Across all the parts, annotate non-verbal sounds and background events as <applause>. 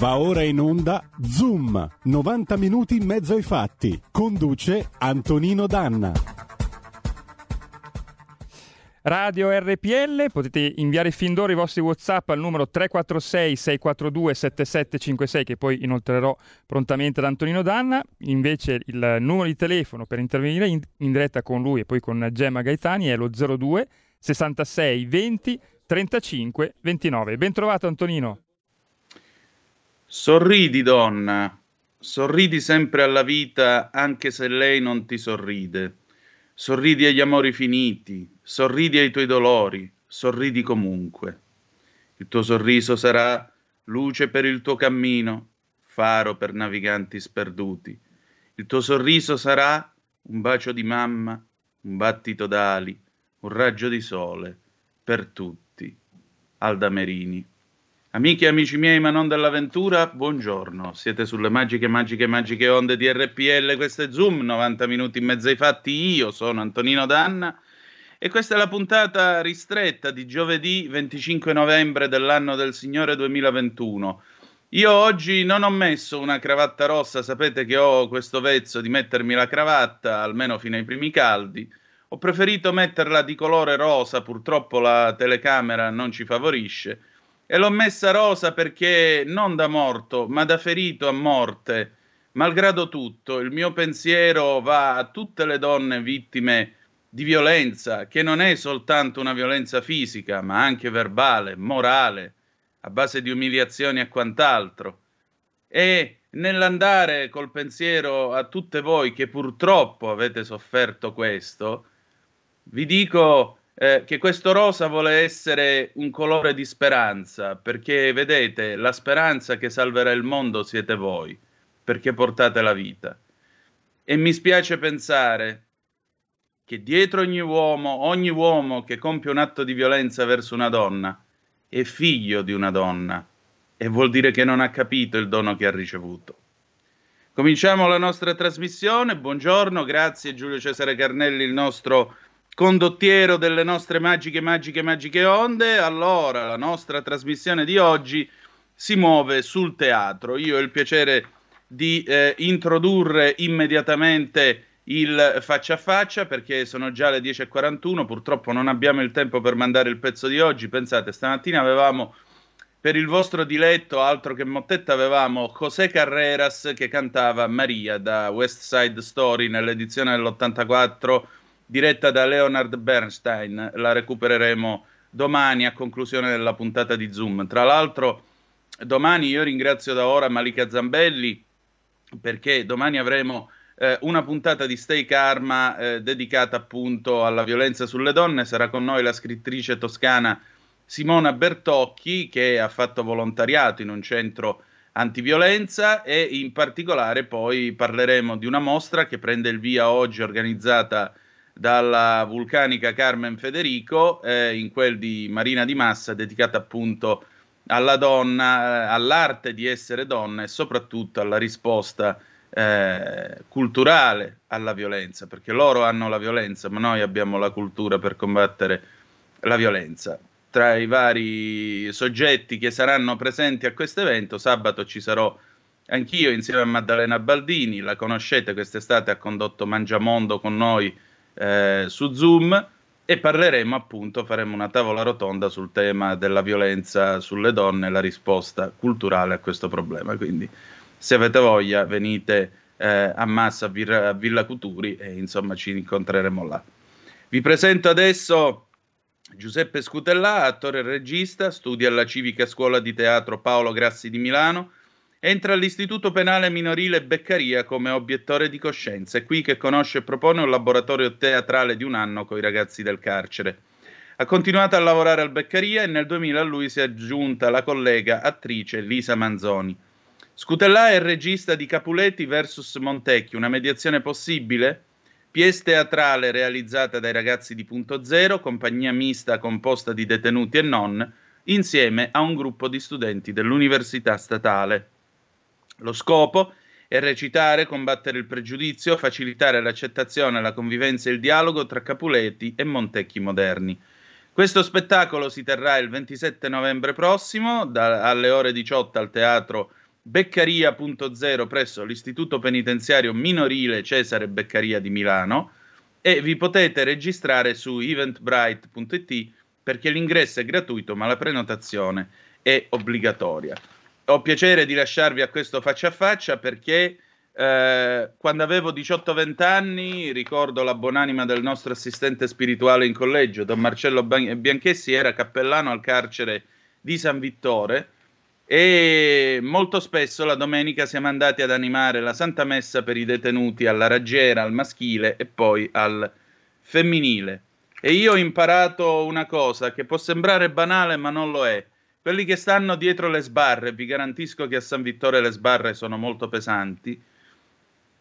Va ora in onda Zoom, 90 minuti in mezzo ai fatti. Conduce Antonino Danna. Radio RPL, potete inviare fin d'ora i vostri WhatsApp al numero 346 642 7756 che poi inoltrerò prontamente ad Antonino Danna. Invece il numero di telefono per intervenire in, in diretta con lui e poi con Gemma Gaetani è lo 02 66 20 35 29. Ben trovato Antonino. Sorridi, donna, sorridi sempre alla vita anche se lei non ti sorride. Sorridi agli amori finiti, sorridi ai tuoi dolori, sorridi comunque. Il tuo sorriso sarà luce per il tuo cammino, faro per naviganti sperduti. Il tuo sorriso sarà un bacio di mamma, un battito d'ali, un raggio di sole per tutti. Alda Merini. Amiche e amici miei, ma non dell'avventura, buongiorno. Siete sulle magiche, magiche, magiche onde di RPL. Questo è Zoom, 90 minuti in mezzo ai fatti. Io sono Antonino Danna e questa è la puntata ristretta di giovedì 25 novembre dell'anno del Signore 2021. Io oggi non ho messo una cravatta rossa, sapete che ho questo vezzo di mettermi la cravatta, almeno fino ai primi caldi. Ho preferito metterla di colore rosa, purtroppo la telecamera non ci favorisce e l'ho messa rosa perché non da morto, ma da ferito a morte. Malgrado tutto, il mio pensiero va a tutte le donne vittime di violenza, che non è soltanto una violenza fisica, ma anche verbale, morale, a base di umiliazioni e quant'altro. E nell'andare col pensiero a tutte voi che purtroppo avete sofferto questo, vi dico eh, che questo rosa vuole essere un colore di speranza, perché vedete, la speranza che salverà il mondo siete voi, perché portate la vita. E mi spiace pensare che dietro ogni uomo, ogni uomo che compie un atto di violenza verso una donna, è figlio di una donna e vuol dire che non ha capito il dono che ha ricevuto. Cominciamo la nostra trasmissione. Buongiorno, grazie Giulio Cesare Carnelli, il nostro condottiero delle nostre magiche, magiche, magiche onde. Allora, la nostra trasmissione di oggi si muove sul teatro. Io ho il piacere di eh, introdurre immediatamente il faccia a faccia perché sono già le 10.41, purtroppo non abbiamo il tempo per mandare il pezzo di oggi. Pensate, stamattina avevamo per il vostro diletto, altro che Mottetta, avevamo José Carreras che cantava Maria da West Side Story nell'edizione dell'84 diretta da Leonard Bernstein. La recupereremo domani a conclusione della puntata di Zoom. Tra l'altro, domani io ringrazio da ora Malika Zambelli perché domani avremo eh, una puntata di Stay Karma eh, dedicata appunto alla violenza sulle donne. Sarà con noi la scrittrice toscana Simona Bertocchi che ha fatto volontariato in un centro antiviolenza e in particolare poi parleremo di una mostra che prende il via oggi organizzata dalla vulcanica Carmen Federico eh, in quel di Marina di Massa dedicata appunto alla donna, eh, all'arte di essere donna e soprattutto alla risposta eh, culturale alla violenza, perché loro hanno la violenza, ma noi abbiamo la cultura per combattere la violenza. Tra i vari soggetti che saranno presenti a questo evento, sabato ci sarò anch'io insieme a Maddalena Baldini, la conoscete, quest'estate ha condotto Mangiamondo con noi eh, su Zoom e parleremo appunto, faremo una tavola rotonda sul tema della violenza sulle donne e la risposta culturale a questo problema. Quindi se avete voglia venite eh, a massa a, Villa Cuturi e insomma ci incontreremo là. Vi presento adesso Giuseppe Scutellà, attore e regista, studia alla Civica Scuola di Teatro Paolo Grassi di Milano Entra all'Istituto Penale Minorile Beccaria come obiettore di coscienza. È qui che conosce e propone un laboratorio teatrale di un anno con i ragazzi del carcere. Ha continuato a lavorare al Beccaria e nel 2000 a lui si è aggiunta la collega attrice Lisa Manzoni. Scutellà è regista di Capuletti vs Montecchi, una mediazione possibile? Pièce teatrale realizzata dai ragazzi di Punto Zero, compagnia mista composta di detenuti e non, insieme a un gruppo di studenti dell'Università Statale. Lo scopo è recitare, combattere il pregiudizio, facilitare l'accettazione, la convivenza e il dialogo tra Capuleti e Montecchi moderni. Questo spettacolo si terrà il 27 novembre prossimo da, alle ore 18 al Teatro Beccaria.0 presso l'Istituto Penitenziario Minorile Cesare Beccaria di Milano e vi potete registrare su eventbrite.it perché l'ingresso è gratuito ma la prenotazione è obbligatoria. Ho piacere di lasciarvi a questo faccia a faccia perché eh, quando avevo 18-20 anni, ricordo la buonanima del nostro assistente spirituale in collegio, Don Marcello Bianchessi, era cappellano al carcere di San Vittore e molto spesso la domenica siamo andati ad animare la Santa Messa per i detenuti alla raggiera, al maschile e poi al femminile. E io ho imparato una cosa che può sembrare banale ma non lo è. Quelli che stanno dietro le sbarre, vi garantisco che a San Vittore le sbarre sono molto pesanti,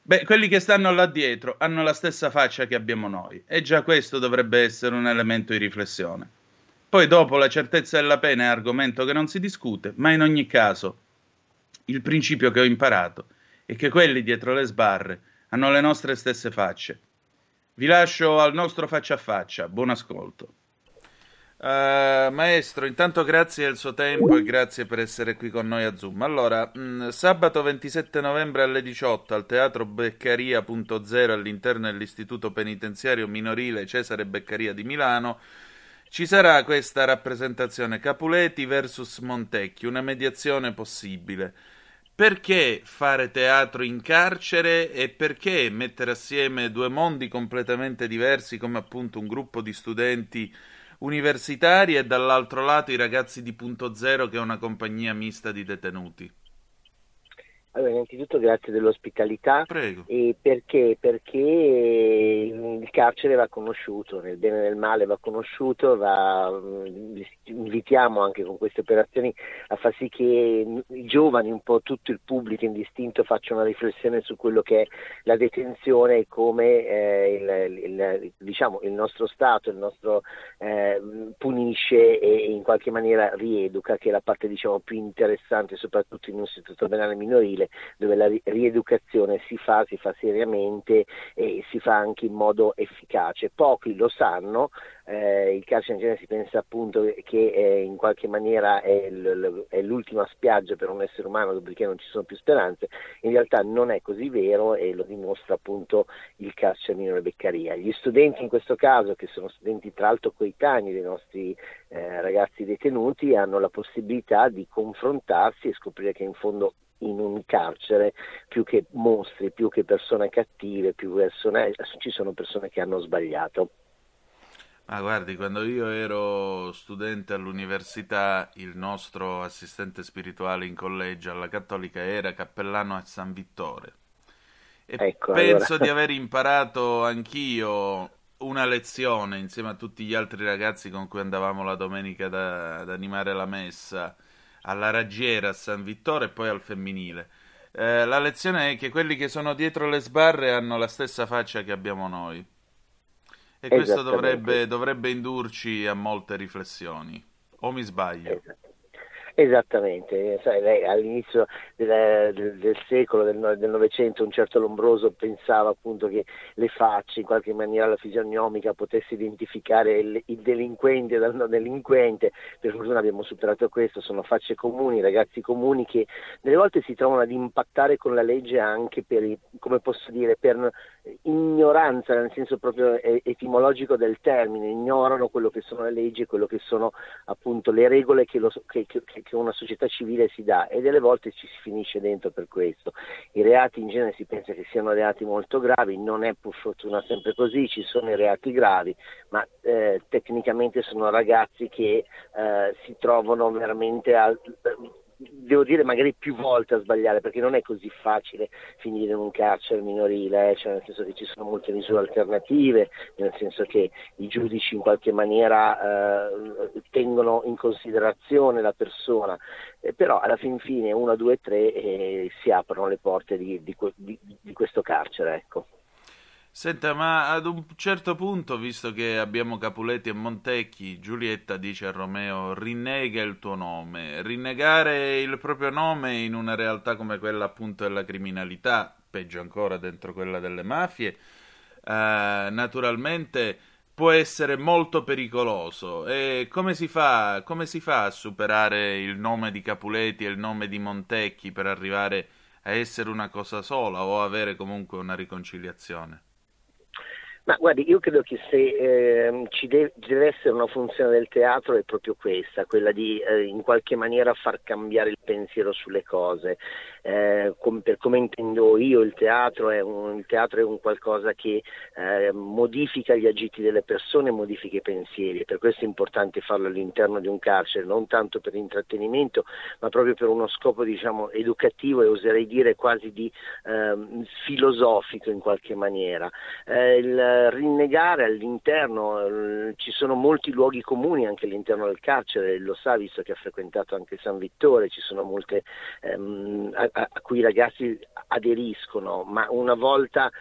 Beh, quelli che stanno là dietro hanno la stessa faccia che abbiamo noi e già questo dovrebbe essere un elemento di riflessione. Poi dopo la certezza della pena è argomento che non si discute, ma in ogni caso il principio che ho imparato è che quelli dietro le sbarre hanno le nostre stesse facce. Vi lascio al nostro faccia a faccia, buon ascolto. Uh, maestro, intanto grazie del suo tempo e grazie per essere qui con noi a Zoom. Allora, mh, mm, sabato 27 novembre alle 18 al Teatro Beccaria.0 all'interno dell'Istituto Penitenziario Minorile Cesare Beccaria di Milano ci sarà questa rappresentazione Capuleti vs Montecchi, una mediazione possibile. Perché fare teatro in carcere e perché mettere assieme due mondi completamente diversi come appunto un gruppo di studenti universitari e dall'altro lato i ragazzi di Punto Zero che è una compagnia mista di detenuti. Allora, innanzitutto grazie dell'ospitalità. Prego. E perché? Perché il carcere va conosciuto, nel bene e nel male va conosciuto, va, invitiamo anche con queste operazioni a far sì che i giovani, un po' tutto il pubblico indistinto, faccia una riflessione su quello che è la detenzione e come eh, il, il, diciamo, il, nostro Stato il nostro, eh, punisce e in qualche maniera rieduca, che è la parte diciamo, più interessante, soprattutto in un istituto penale minorile dove la rieducazione si fa, si fa seriamente e si fa anche in modo efficace. Pochi lo sanno, eh, il genere si pensa appunto che eh, in qualche maniera è, l- è, l'ultima spiaggia per un essere umano dopodiché non ci sono più speranze, in realtà non è così vero e lo dimostra appunto il carcere minore Beccaria. Gli studenti in questo caso, che sono studenti tra l'altro coetanei dei nostri eh, ragazzi detenuti, hanno la possibilità di confrontarsi e scoprire che in fondo in un carcere più che mostri, più che persone cattive, più persone, ci sono persone che hanno sbagliato. Ma guardi, quando io ero studente all'università, il nostro assistente spirituale in collegio alla Cattolica era cappellano a San Vittore. E ecco, penso allora. di aver imparato anch'io una lezione insieme a tutti gli altri ragazzi con cui andavamo la domenica da, ad animare la messa alla raggiera a San Vittore e poi al femminile. Eh, la lezione è che quelli che sono dietro le sbarre hanno la stessa faccia che abbiamo noi. E questo dovrebbe, dovrebbe indurci a molte riflessioni. O mi sbaglio? Esattamente, Sai, lei, all'inizio del, del, del secolo, del, Novecento, un certo Lombroso pensava appunto che le facce, in qualche maniera la fisionomica potesse identificare il, il delinquente dal non delinquente, per fortuna abbiamo superato questo, sono facce comuni, ragazzi comuni che delle volte si trovano ad impattare con la legge anche per, come posso dire, per ignoranza, nel senso proprio etimologico del termine, ignorano quello che sono le leggi e quello che sono appunto le regole che, lo, che, che, che una società civile si dà e delle volte ci si finisce dentro per questo. I reati in genere si pensa che siano reati molto gravi, non è pur fortuna sempre così, ci sono i reati gravi, ma eh, tecnicamente sono ragazzi che eh, si trovano veramente a, devo dire magari più volte a sbagliare perché non è così facile finire in un carcere minorile, eh? cioè nel senso che ci sono molte misure alternative, nel senso che i giudici in qualche maniera eh, tengono in considerazione la persona, eh, però alla fin fine 1, 2, 3 si aprono le porte di, di, di, di questo carcere. Ecco. Senta, ma ad un certo punto, visto che abbiamo Capuletti e Montecchi, Giulietta dice a Romeo: rinnega il tuo nome. Rinnegare il proprio nome in una realtà come quella appunto della criminalità, peggio ancora dentro quella delle mafie, eh, naturalmente può essere molto pericoloso. E come si, fa, come si fa a superare il nome di Capuleti e il nome di Montecchi per arrivare a essere una cosa sola o avere comunque una riconciliazione? Ma guardi, io credo che se eh, ci deve, deve, essere una funzione del teatro è proprio questa, quella di eh, in qualche maniera far cambiare il pensiero sulle cose. Eh, com, per come intendo io il teatro è un, il teatro è un qualcosa che eh, modifica gli agiti delle persone, modifica i pensieri, per questo è importante farlo all'interno di un carcere, non tanto per intrattenimento, ma proprio per uno scopo diciamo, educativo e oserei dire quasi di ehm, filosofico in qualche maniera. Eh, il, rinnegare all'interno, eh, ci sono molti luoghi comuni anche all'interno del carcere, lo sa visto che ha frequentato anche San Vittore, ci sono molte ehm, a, cui i ragazzi aderiscono, ma una volta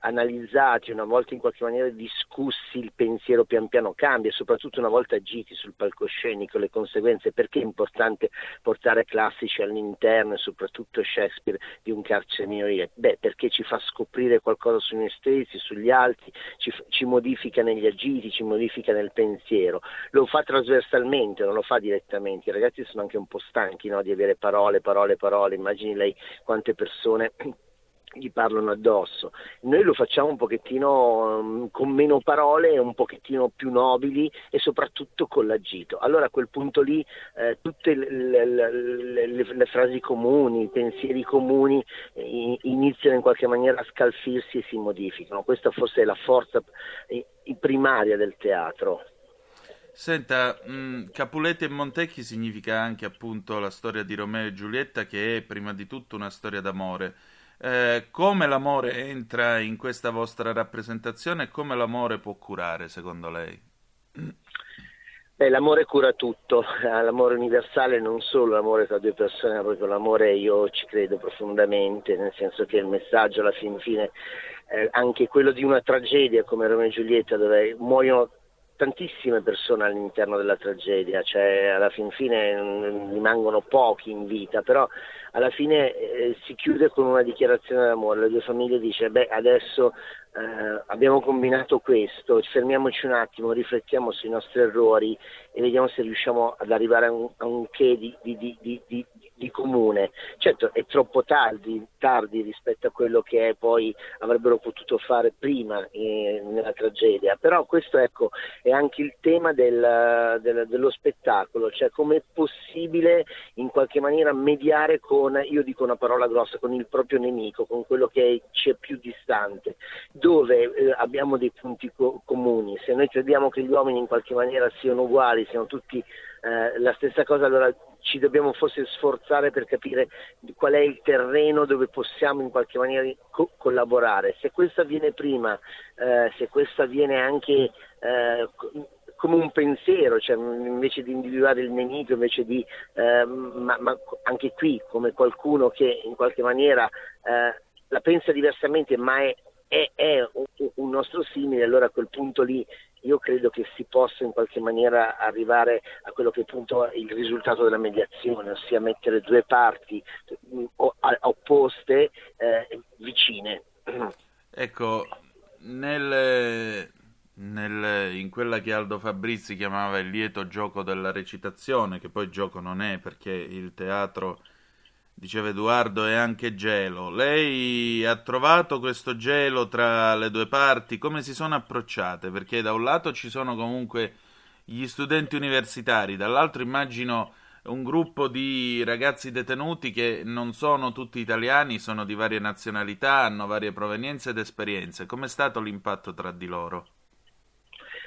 analizzati, una volta in qualche maniera discussi, il pensiero pian piano cambia, soprattutto una volta agiti sul palcoscenico, le conseguenze, perché è importante portare classici all'interno e soprattutto Shakespeare di un carcere minorile? Beh, perché ci fa scoprire qualcosa su noi stessi, sugli altri, ci, ci modifica negli agiti, ci modifica nel pensiero, lo fa trasversalmente, non lo fa direttamente, i ragazzi sono anche un po' stanchi no? di avere parole, parole, parole, immagini lei quante persone gli parlano addosso. Noi lo facciamo un pochettino um, con meno parole, un pochettino più nobili e soprattutto con l'agito. Allora a quel punto lì eh, tutte le, le, le, le, frasi comuni, i pensieri comuni eh, iniziano in qualche maniera a scalfirsi e si modificano. Questa forse è la forza eh, primaria del teatro. Senta, mh, mm, Capuletti e Montecchi significa anche appunto la storia di Romeo e Giulietta che è prima di tutto una storia d'amore. Eh, come l'amore entra in questa vostra rappresentazione e come l'amore può curare, secondo lei? Beh, l'amore cura tutto, <laughs> l'amore universale non solo l'amore tra due persone, ma proprio l'amore io ci credo profondamente, nel senso che il messaggio alla fin fine, eh, anche quello di una tragedia come Romeo e Giulietta, dove muoiono tantissime persone all'interno della tragedia, cioè alla fin fine mm, rimangono pochi in vita, però alla fine eh, si chiude con una dichiarazione d'amore, le due famiglie dicono beh adesso eh, abbiamo combinato questo, fermiamoci un attimo, riflettiamo sui nostri errori e vediamo se riusciamo ad arrivare a un, a un che di, di, di, di di comune. Certo è troppo tardi, tardi, rispetto a quello che poi avrebbero potuto fare prima eh, nella tragedia, però questo ecco, è anche il tema del, del, dello spettacolo, cioè come è possibile in qualche maniera mediare con, io dico una parola grossa, con il proprio nemico, con quello che ci è più distante, dove eh, abbiamo dei punti co- comuni. Se noi crediamo che gli uomini in qualche maniera siano uguali, siano tutti eh, la stessa cosa, allora ci dobbiamo forse sforzare per capire qual è il terreno dove possiamo in qualche maniera co- collaborare. Se questo avviene prima, eh, se questo avviene anche eh, come un pensiero, cioè invece di individuare il nemico, invece di, eh, ma, ma, anche qui come qualcuno che in qualche maniera eh, la pensa diversamente ma è, è, è un, un nostro simile, allora a quel punto lì io credo che si possa in qualche maniera arrivare a quello che è appunto il risultato della mediazione, ossia mettere due parti opposte eh, vicine. Ecco, nel, nel, in quella che Aldo Fabrizi chiamava il lieto gioco della recitazione, che poi gioco non è perché il teatro diceva Edoardo, è anche gelo. Lei ha trovato questo gelo tra le due parti? Come si sono approcciate? Perché da un lato ci sono comunque gli studenti universitari, dall'altro immagino un gruppo di ragazzi detenuti che non sono tutti italiani, sono di varie nazionalità, hanno varie provenienze ed esperienze. Com'è stato l'impatto tra di loro?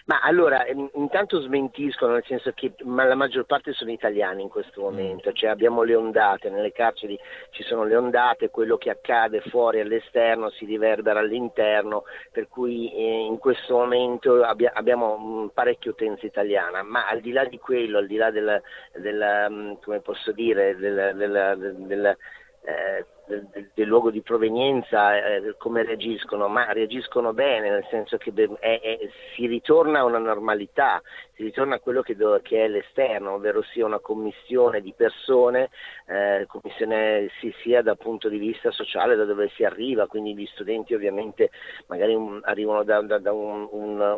Ma allora, intanto smentiscono, nel senso che la maggior parte sono italiani in questo mm. momento, cioè abbiamo le ondate, nelle carceri ci sono le ondate, quello che accade fuori all'esterno si riverbera all'interno, per cui eh, in questo momento abbia, abbiamo parecchia utenza italiana, ma al di là di quello, al di là del, del come posso dire, del, del, del eh, del, del, luogo di provenienza, eh, come reagiscono, ma reagiscono bene, nel senso che è, è, si ritorna a una normalità, si ritorna a quello che, do, che è l'esterno, ovvero sia una commissione di persone, eh, commissione si, sia dal punto di vista sociale da dove si arriva, quindi gli studenti ovviamente magari un, arrivano da, da, da un, un,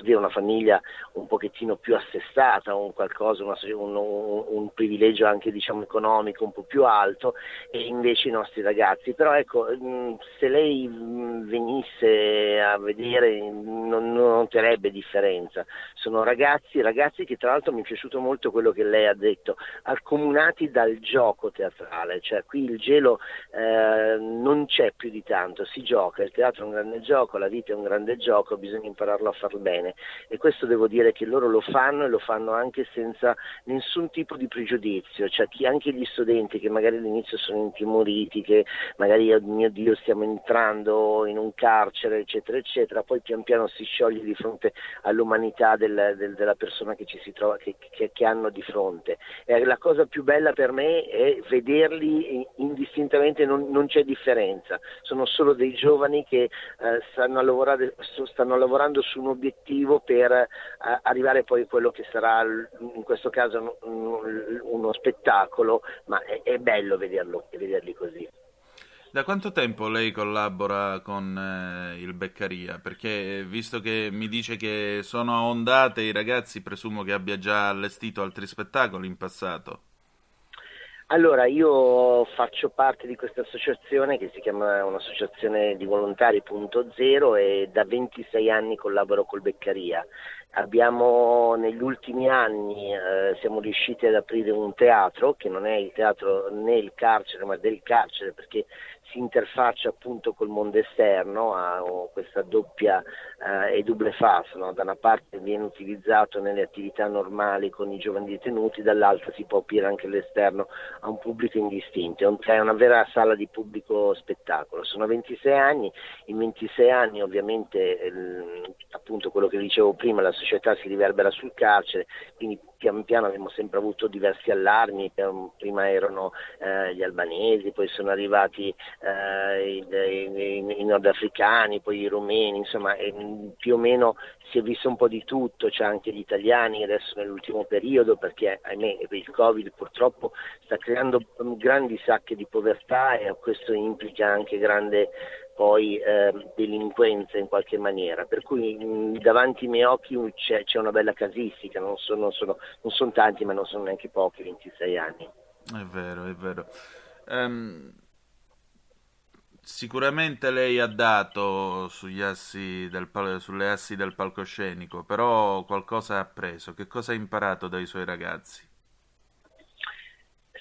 dire, una famiglia un pochettino più assestata, un, qualcosa, una, un, privilegio anche diciamo, economico un po' più alto e invece i nostri ragazzi. Però ecco, se lei venisse a vedere non noterebbe differenza sono ragazzi, ragazzi che tra l'altro mi è piaciuto molto quello che lei ha detto, accomunati dal gioco teatrale, cioè qui il gelo eh, non c'è più di tanto, si gioca, il teatro è un grande gioco, la vita è un grande gioco, bisogna impararlo a farlo bene. E questo devo dire che loro lo fanno e lo fanno anche senza nessun tipo di pregiudizio, cioè chi, anche gli studenti che magari all'inizio sono intimoriti, che magari oh mio Dio stiamo entrando in un carcere eccetera eccetera, poi pian piano si scioglie di fronte all'umanità del, del, della persona che ci si trova, che, che, che hanno di fronte. E la cosa più bella per me è vederli indistintamente, non, non c'è differenza, sono solo dei giovani che eh, stanno, stanno, lavorando su un obiettivo per eh, arrivare poi a quello che sarà in questo caso uno spettacolo, ma è, è bello vederlo, vederli così. Da quanto tempo lei collabora con eh, il Beccaria? Perché visto che mi dice che sono a ondate i ragazzi, presumo che abbia già allestito altri spettacoli in passato. Allora, io faccio parte di questa associazione che si chiama un'associazione di volontari punto zero e da 26 anni collaboro col Beccaria. Abbiamo negli ultimi anni eh, siamo riusciti ad aprire un teatro che non è il teatro né il carcere ma del carcere perché si interfaccia appunto col mondo esterno, ha questa doppia eh, e double face, no? da una parte viene utilizzato nelle attività normali con i giovani detenuti, dall'altra si può aprire anche all'esterno a un pubblico indistinto, è una vera sala di pubblico spettacolo. Sono 26 anni, in 26 anni ovviamente eh, appunto quello che dicevo prima, la società si riverbera sul carcere, quindi pian piano abbiamo sempre avuto diversi allarmi, prima erano eh, gli albanesi, poi sono arrivati eh, i, i, i, nordafricani, poi i rumeni, insomma più o meno si è visto un po' di tutto, c'è anche gli italiani adesso nell'ultimo periodo perché ahimè il Covid purtroppo sta creando grandi sacche di povertà e questo implica anche grande poi eh, delinquenza in qualche maniera, per cui mh, davanti ai miei occhi c'è, c'è, una bella casistica, non sono, sono, non sono, tanti ma non sono neanche pochi, 26 anni. È vero, è vero. Um, sicuramente lei ha dato assi del, sulle assi del palcoscenico, però qualcosa ha appreso, che cosa ha imparato dai suoi ragazzi?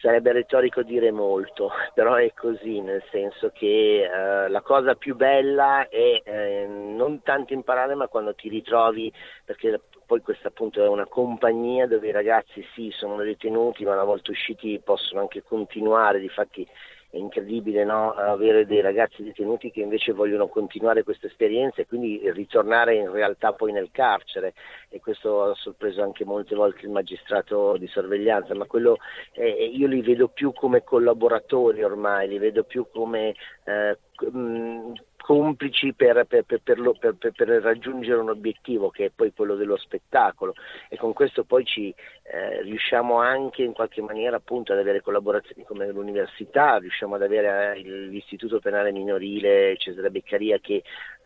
Sarebbe retorico dire molto, <laughs> però è così, nel senso che eh, la cosa più bella è eh, non tanto imparare, ma quando ti ritrovi, perché poi questa appunto è una compagnia dove i ragazzi sì sono detenuti, ma una volta usciti possono anche continuare, difatti è incredibile no? avere dei ragazzi detenuti che invece vogliono continuare questa esperienza e quindi ritornare in realtà poi nel carcere e questo ha sorpreso anche molte volte il magistrato di sorveglianza, ma quello eh, io li vedo più come collaboratori ormai, li vedo più come eh, mh, complici per, per, per, lo, per, raggiungere un obiettivo che è poi quello dello spettacolo. E con questo poi ci eh, riusciamo anche in qualche maniera appunto ad avere collaborazioni come l'università, riusciamo ad avere eh, l'istituto penale minorile Cesare Beccaria che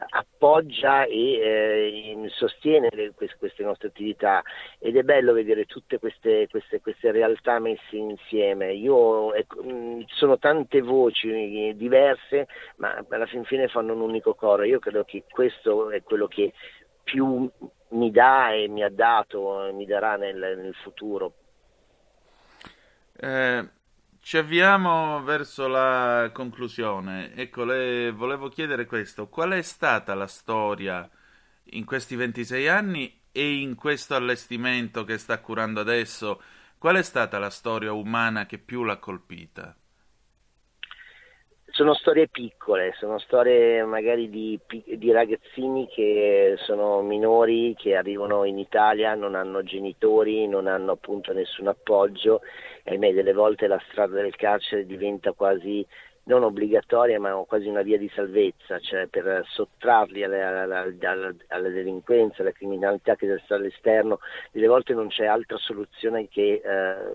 appoggia e eh, sostiene le, queste nostre attività ed è bello vedere tutte queste, queste, queste realtà messe insieme. Io, ecco, sono tante voci diverse ma alla fin fine fanno un unico coro. Io credo che questo è quello che più mi dà e mi ha dato e mi darà nel, nel futuro. Eh, ci avviamo verso la conclusione. Ecco, le volevo chiedere questo: qual è stata la storia in questi 26 anni e in questo allestimento che sta curando adesso? Qual è stata la storia umana che più l'ha colpita? sono storie piccole, sono storie magari di, di, ragazzini che sono minori, che arrivano in Italia, non hanno genitori, non hanno appunto nessun appoggio ahimè delle volte la strada del carcere diventa quasi non obbligatoria ma quasi una via di salvezza, cioè per sottrarli alla, alla, alla, alla delinquenza, alla criminalità che deve stare all'esterno, delle volte non c'è altra soluzione che eh,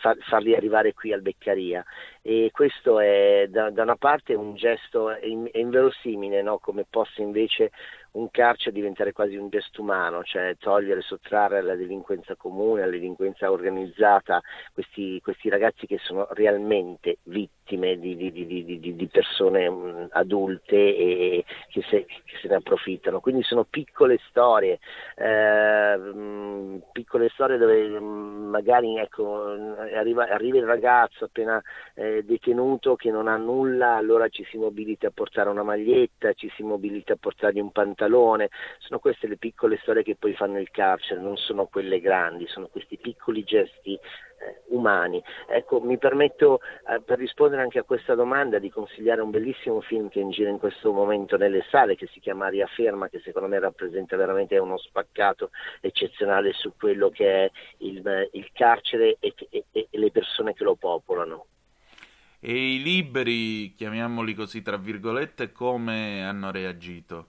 far, farli arrivare qui al Beccaria e questo è da, da una parte un gesto inverosimile no? come possa invece un carcere diventare quasi un gesto umano, cioè togliere, sottrarre alla delinquenza comune, alla delinquenza organizzata, questi, questi ragazzi che sono realmente vittime di, di, di, di persone adulte e che se, che se, ne approfittano. Quindi sono piccole storie, eh, piccole storie dove magari ecco, arriva, arriva, il ragazzo appena eh, detenuto che non ha nulla, allora ci si mobilita a portare una maglietta, ci si mobilita a portargli un pantalone pantalone, sono queste le piccole storie che poi fanno il carcere, non sono quelle grandi, sono questi piccoli gesti eh, umani. Ecco, mi permetto eh, per rispondere anche a questa domanda di consigliare un bellissimo film che è in giro in questo momento nelle sale che si chiama Aria Ferma, che secondo me rappresenta veramente uno spaccato eccezionale su quello che è il, il carcere e, e, e le persone che lo popolano. E i liberi, chiamiamoli così tra virgolette, come hanno reagito?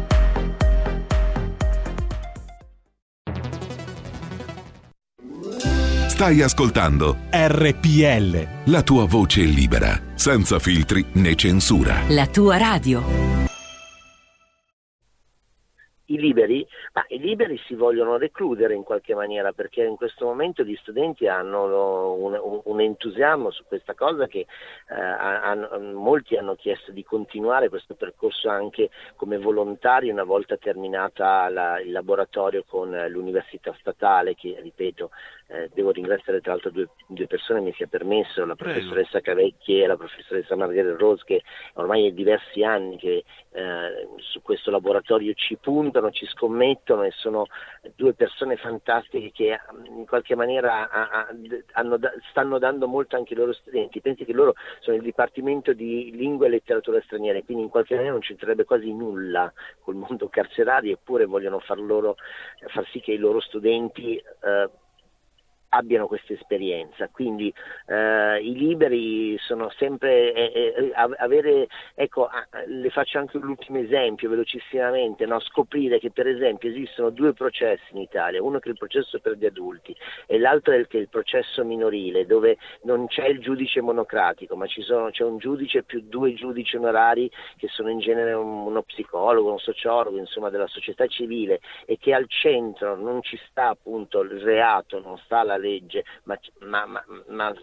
Stai ascoltando RPL. La tua voce libera, senza filtri né censura. La tua radio i liberi, ma i liberi si vogliono recludere in qualche maniera perché in questo momento gli studenti hanno un, un, un entusiasmo su questa cosa che eh, hanno, molti hanno chiesto di continuare questo percorso anche come volontari una volta terminata la, il laboratorio con l'università statale che ripeto eh, devo ringraziare tra l'altro due, due persone mi sia permesso, la professoressa Cavecchi e la professoressa Margherita Rose che ormai è diversi anni che eh, su questo laboratorio ci puntano, ci scommettono e sono due persone fantastiche che in qualche maniera a, a, hanno, stanno dando molto anche ai loro studenti. Pensi che loro sono il Dipartimento di Lingua e Letteratura Straniere, quindi in qualche maniera non c'entrerebbe quasi nulla col mondo carcerario, eppure vogliono far, loro, far sì che i loro studenti eh, abbiano questa esperienza. Quindi eh, i liberi sono sempre eh, eh, avere, ecco, le faccio anche l'ultimo esempio velocissimamente, no? scoprire che per esempio esistono due processi in Italia, uno che è il processo per gli adulti e l'altro è, il processo minorile, dove non c'è il giudice monocratico, ma sono, c'è un giudice più due giudici onorari che sono in genere un, uno psicologo, un sociologo, insomma della società civile e che al centro non ci sta appunto il reato, non sta la legge, ma, ma, ma, ma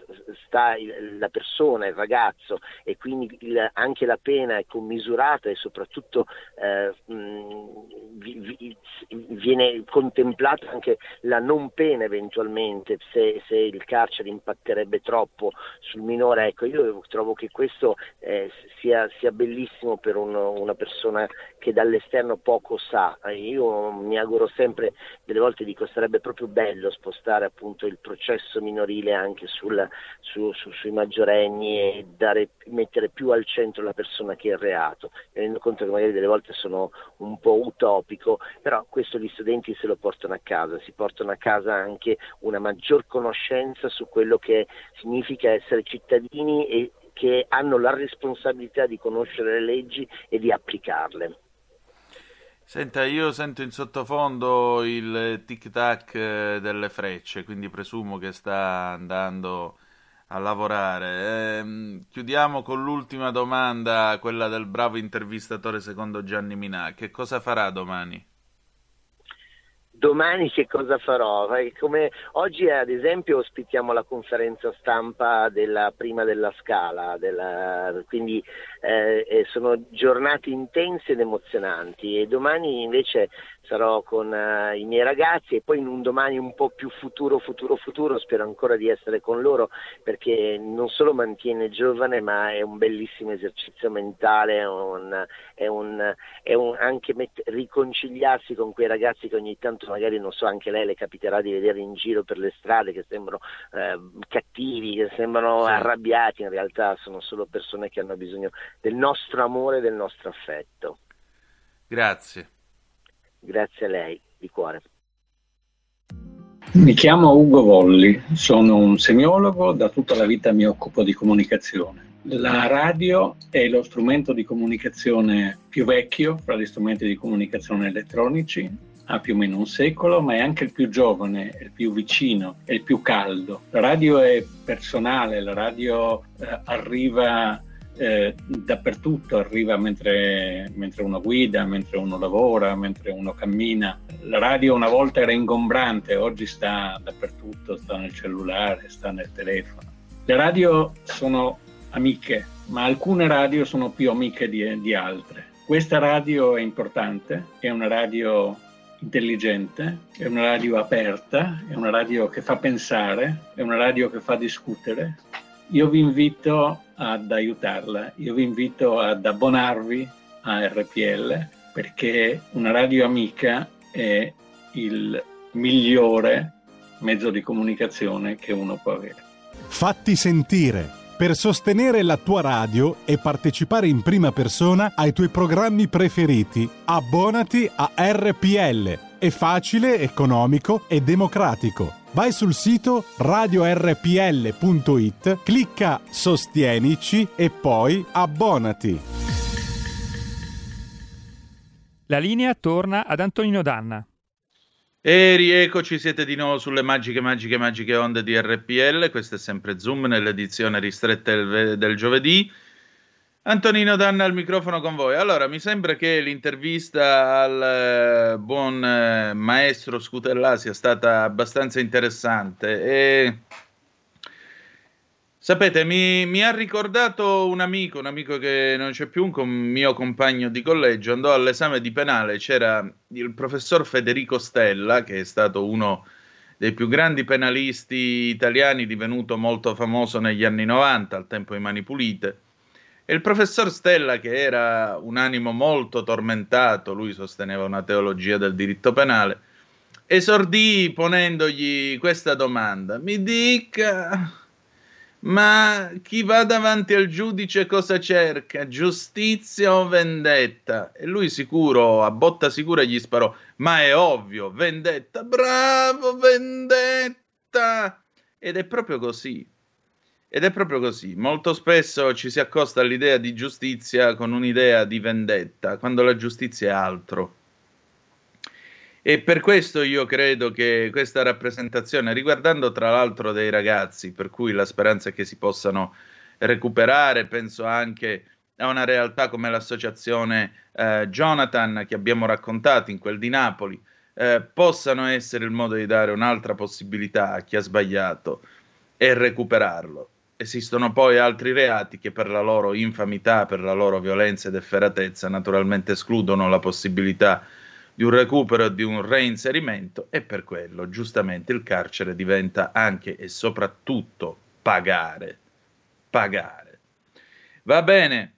sta la persona, il ragazzo e quindi il, anche la pena è commisurata e soprattutto eh, vi, vi, viene contemplata anche la non pena eventualmente se, se, il carcere impatterebbe troppo sul minore. Ecco, io trovo che questo eh, sia, sia, bellissimo per un, una persona che dall'esterno poco sa. Io mi auguro sempre, delle volte dico sarebbe proprio bello spostare appunto il processo minorile anche sul, su, su, sui maggiorenni e dare, mettere più al centro la persona che è il reato. Mi rendo conto che magari delle volte sono un po' utopico, però questo gli studenti se lo portano a casa, si portano a casa anche una maggior conoscenza su quello che significa essere cittadini e che hanno la responsabilità di conoscere le leggi e di applicarle. Senta, io sento in sottofondo il tic-tac eh, delle frecce, quindi presumo che sta andando a lavorare. Eh, chiudiamo con l'ultima domanda, quella del bravo intervistatore secondo Gianni Minà. Che cosa farà domani? Domani che cosa farò? Come oggi ad esempio ospitiamo la conferenza stampa della prima della Scala, della, quindi eh, sono giornate intense ed emozionanti e domani invece sarò con uh, i miei ragazzi e poi in un domani un po' più futuro, futuro, futuro spero ancora di essere con loro perché non solo mantiene giovane ma è un bellissimo esercizio mentale, è un, è un, è un anche met- riconciliarsi con quei ragazzi che ogni tanto magari non so anche lei le capiterà di vedere in giro per le strade che sembrano eh, cattivi, che sembrano sì. arrabbiati, in realtà sono solo persone che hanno bisogno del nostro amore e del nostro affetto. Grazie. Grazie a lei, di cuore. Mi chiamo Ugo Volli, sono un semiologo, da tutta la vita mi occupo di comunicazione. La radio è lo strumento di comunicazione più vecchio fra gli strumenti di comunicazione elettronici, ha più o meno un secolo, ma è anche il più giovane, il più vicino, il più caldo. La radio è personale, la radio eh, arriva eh, dappertutto, arriva mentre, mentre, uno guida, mentre uno lavora, mentre uno cammina. La radio una volta era ingombrante, oggi sta dappertutto, sta nel cellulare, sta nel telefono. Le radio sono amiche, ma alcune radio sono più amiche di, di altre. Questa radio è importante, è una radio intelligente, è una radio aperta, è una radio che fa pensare, è una radio che fa discutere. Io vi invito ad aiutarla. Io vi invito ad abbonarvi a RPL perché una radio amica è il migliore mezzo di comunicazione che uno può avere. Fatti sentire per sostenere la tua radio e partecipare in prima persona ai tuoi programmi preferiti. Abbonati a RPL. È facile, economico e democratico vai sul sito radiorpl.it, clicca Sostienici e poi abbonati. La linea torna ad Antonino Danna. E rieccoci, siete di nuovo sulle magiche, magiche, magiche onde di RPL. Questo è sempre Zoom nell'edizione ristretta del, del giovedì. Antonino Danna al microfono con voi. Allora, mi sembra che l'intervista al eh, buon eh, maestro Scutellà sia stata abbastanza interessante e sapete, mi, mi, ha ricordato un amico, un amico che non c'è più, un com- mio compagno di collegio, andò all'esame di penale, c'era il professor Federico Stella, che è stato uno dei più grandi penalisti italiani, divenuto molto famoso negli anni 90, al tempo di Mani Pulite e il professor Stella, che era un animo molto tormentato, lui sosteneva una teologia del diritto penale, esordì ponendogli questa domanda: Mi dica, ma chi va davanti al giudice cosa cerca? Giustizia o vendetta? E lui sicuro, a botta sicura, gli sparò: Ma è ovvio, vendetta, bravo, vendetta! Ed è proprio così. Ed è proprio così, molto spesso ci si accosta all'idea di giustizia con un'idea di vendetta, quando la giustizia è altro. E per questo io credo che questa rappresentazione, riguardando tra l'altro dei ragazzi, per cui la speranza è che si possano recuperare, penso anche a una realtà come l'associazione eh, Jonathan che abbiamo raccontato in quel di Napoli, eh, possano essere il modo di dare un'altra possibilità a chi ha sbagliato e recuperarlo esistono poi altri reati che per la loro infamità, per la loro violenza ed efferatezza naturalmente escludono la possibilità di un recupero e di un reinserimento e per quello giustamente il carcere diventa anche e soprattutto pagare. Pagare. Va bene.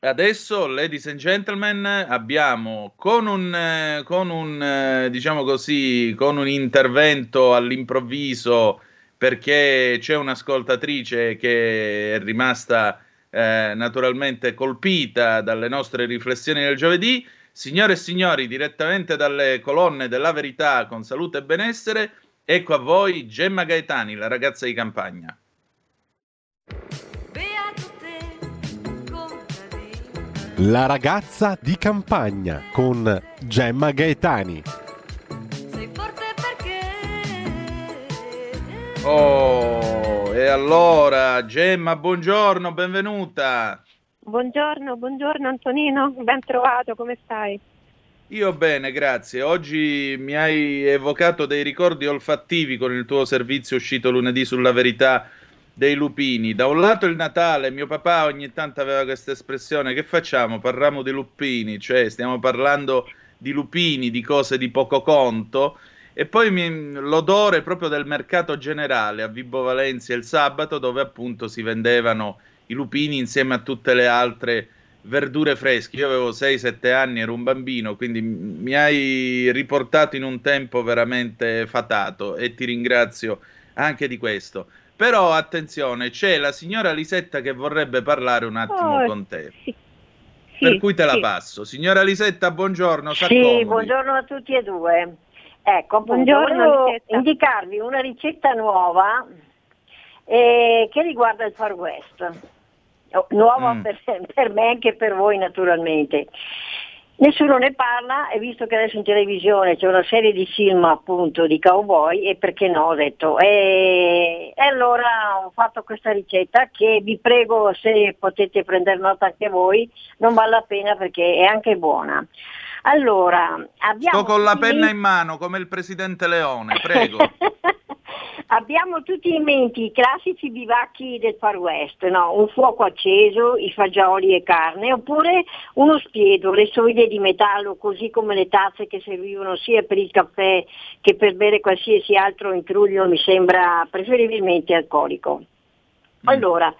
Adesso, ladies and gentlemen, abbiamo con un, con un diciamo così, con un intervento all'improvviso perché c'è un'ascoltatrice che è rimasta eh, naturalmente colpita dalle nostre riflessioni del giovedì. Signore e signori, direttamente dalle colonne della verità con salute e benessere, ecco a voi Gemma Gaetani, la ragazza di campagna. La ragazza di campagna con Gemma Gaetani. Oh, e allora Gemma, buongiorno, benvenuta. Buongiorno, buongiorno Antonino, ben trovato, come stai? Io bene, grazie. Oggi mi hai evocato dei ricordi olfattivi con il tuo servizio uscito lunedì sulla verità dei lupini. Da un lato il Natale, mio papà ogni tanto aveva questa espressione, che facciamo? Parliamo di lupini, cioè stiamo parlando di lupini, di cose di poco conto. E poi mi, l'odore proprio del mercato generale a Vibo Valencia il sabato, dove appunto si vendevano i lupini insieme a tutte le altre verdure fresche. Io avevo 6-7 anni, ero un bambino, quindi mi hai riportato in un tempo veramente fatato e ti ringrazio anche di questo. Però attenzione, c'è la signora Lisetta che vorrebbe parlare un attimo Oh, con te. sì. Per Sì, cui te la sì. passo. Signora Lisetta, buongiorno. Sì, buongiorno a tutti e due. Ecco, appunto, Buongiorno, indicarvi una ricetta nuova eh, che riguarda il Far West. Oh, Nuova Mm. per, <laughs> per me e anche per voi naturalmente. Nessuno ne parla e visto che adesso in televisione c'è una serie di film appunto di cowboy e perché no ho detto e, e allora ho fatto questa ricetta che vi prego se potete prendere nota anche voi non vale la pena perché è anche buona. Allora, abbiamo Sto con la penna in mano come il presidente Leone, <laughs> prego. Abbiamo tutti in mente i classici bivacchi del Far West, no? un fuoco acceso, i fagioli e carne, oppure uno spiedo, le soglie di metallo, così come le tazze che servivano sia per il caffè che per bere qualsiasi altro intruglio mi sembra preferibilmente alcolico. Allora,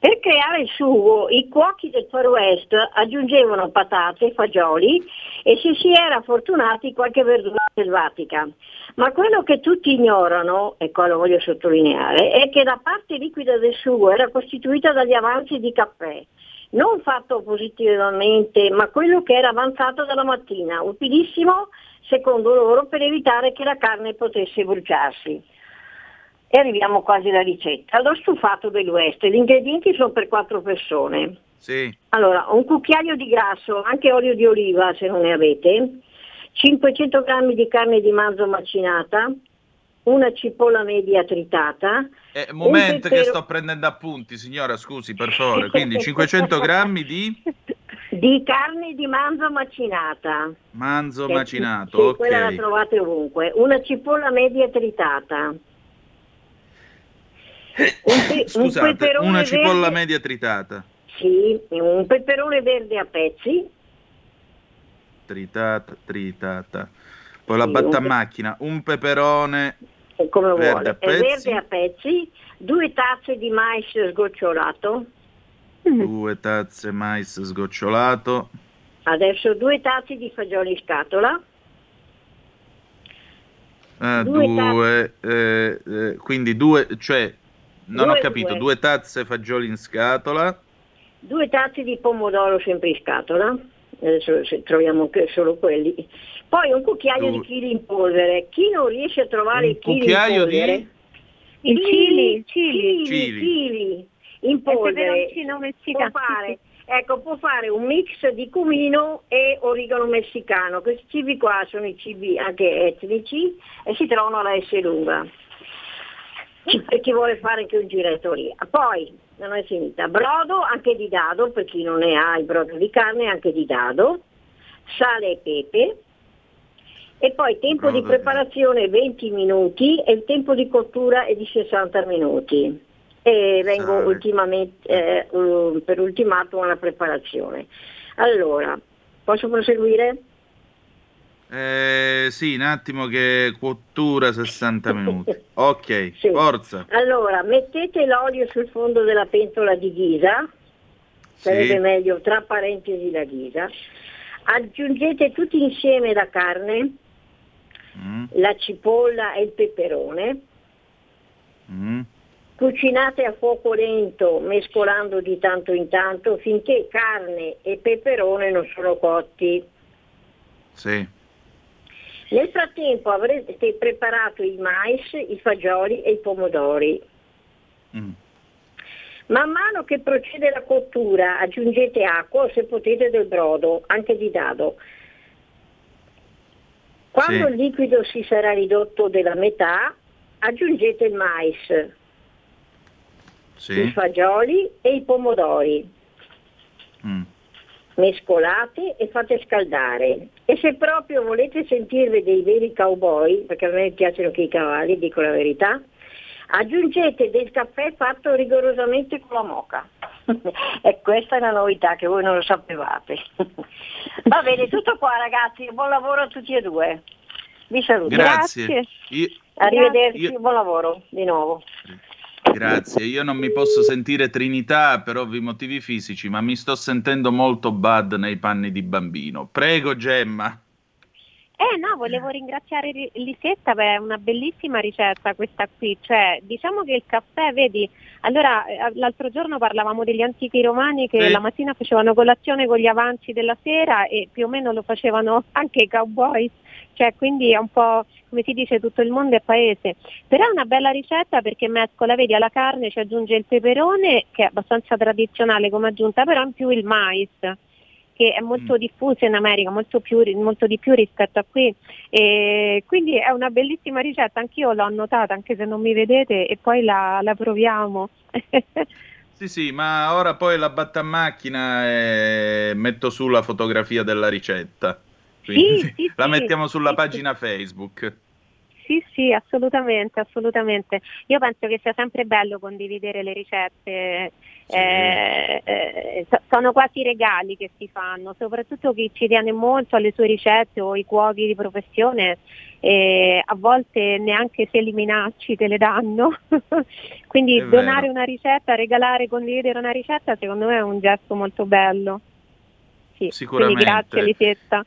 per creare il sugo, i cuochi del Far West aggiungevano patate, fagioli e se si era fortunati qualche verdura selvatica. Ma quello che tutti ignorano, e qua lo voglio sottolineare, è che la parte liquida del sugo era costituita dagli avanzi di caffè, non fatto positivamente, ma quello che era avanzato dalla mattina, utilissimo secondo loro per evitare che la carne potesse bruciarsi. E arriviamo quasi alla ricetta. L'ho stufato del West, gli ingredienti sono per quattro persone. Sì. Allora, un cucchiaio di grasso, anche olio di oliva se non ne avete, 500 g di carne di manzo macinata, una cipolla media tritata, Eh, momento che peppero- sto prendendo appunti, signora, scusi, per favore. Quindi 500 <laughs> grammi di di carne di manzo macinata. manzo che- macinato, sì, quella la ok. trovate ovunque. Una cipolla media tritata. Un, <laughs> pe- un Scusate, peperone una cipolla verde- media tritata. Sì, un peperone verde a pezzi, Tritata, tritata. Poi la Sì, batta a un macchina, un peperone come Verde vuole, a pezzi. verde a pezzi, due tazze di mais sgocciolato, <laughs> due tazze mais sgocciolato, adesso due tazze di fagioli in scatola, eh, Due due, eh, eh, quindi due, cioè, non Due, ho capito, due. due tazze fagioli in scatola, due tazze di pomodoro sempre in scatola, adesso se troviamo solo quelli, poi un cucchiaio Due. di chili in polvere. Chi non riesce a trovare Un i chili in cucchiaio di- polvere, Il chili, il chili, chili. Chili. chili in Il polvere, può fare, ecco, può fare un mix di cumino e origano messicano. Questi cibi qua sono i cibi anche etnici e si trovano alla S lunga. Per chi vuole fare anche un giretto lì. Poi, non è finita, brodo anche di dado, per chi non ne ha il brodo di carne anche di dado, sale e pepe, e poi tempo Brodo di preparazione 20 minuti e il tempo di cottura è di 60 minuti. E vengo eh, per ultimato alla preparazione. Allora, posso proseguire? Eh, sì, un attimo che cottura 60 minuti, <laughs> ok, Sì. forza, Allora, mettete l'olio sul fondo della pentola di ghisa, sarebbe sì, meglio tra parentesi la ghisa, aggiungete tutti insieme la carne, Mm, la cipolla e il peperone, mm. cucinate a fuoco lento mescolando di tanto in tanto finché carne e peperone non sono cotti. sì, Nel frattempo avrete preparato il mais, i fagioli e i pomodori. mm. Man mano che procede la cottura aggiungete acqua o se potete del brodo, anche di dado. Quando Sì. il liquido si sarà ridotto della metà, aggiungete il mais, i sì, fagioli e i pomodori. mm. Mescolate e fate scaldare. E se proprio volete sentirvi dei veri cowboy, perché a me piacciono anche i cavalli, dico la verità, aggiungete del caffè fatto rigorosamente con la moca. <laughs> e questa è una novità che voi non lo sapevate. <laughs> Va bene, tutto qua ragazzi, buon lavoro a tutti e due. Vi saluto. Grazie. Grazie. Io- Arrivederci, Io- buon lavoro di nuovo. Grazie, io non mi posso sentire Trinità per ovvi motivi fisici, ma mi sto sentendo molto bad nei panni di bambino. Prego, Gemma. Eh no, volevo ringraziare Ri- Lisetta, è una bellissima ricetta questa qui, cioè diciamo che il caffè, vedi, allora eh, l'altro giorno parlavamo degli antichi romani che Sì. la mattina facevano colazione con gli avanzi della sera e più o meno lo facevano <laughs> anche i cowboy, cioè quindi è un po' come si dice tutto il mondo è paese, però è una bella ricetta perché mescola, vedi, alla carne ci aggiunge il peperone che è abbastanza tradizionale come aggiunta, però in più il mais che è molto diffuso in America, molto, più, molto di più rispetto a qui. E quindi è una bellissima ricetta, anch'io l'ho annotata, anche se non mi vedete, e poi la, la proviamo. <laughs> Sì, sì, ma ora poi la batto a macchina e metto su la fotografia della ricetta. Quindi Sì, sì, <laughs> la sì, mettiamo sulla pagina Facebook. Sì, sì, assolutamente, assolutamente. Io penso che sia sempre bello condividere le ricette, eh, eh, so- sono quasi regali che si fanno, soprattutto chi ci tiene molto alle sue ricette o i cuochi di professione, eh, a volte neanche se li minacci te le danno. <laughs> Quindi donare una ricetta, regalare, condividere una ricetta, secondo me è un gesto molto bello. Sì, Sicuramente. Quindi grazie Lisetta.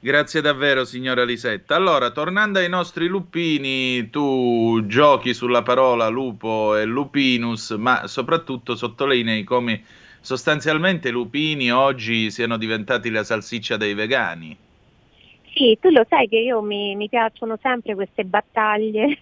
Grazie davvero, signora Lisetta. Allora, tornando ai nostri lupini, tu giochi sulla parola lupo e lupinus, ma soprattutto sottolinei come sostanzialmente i lupini oggi siano diventati la salsiccia dei vegani. Sì, tu lo sai che io mi, mi piacciono sempre queste battaglie,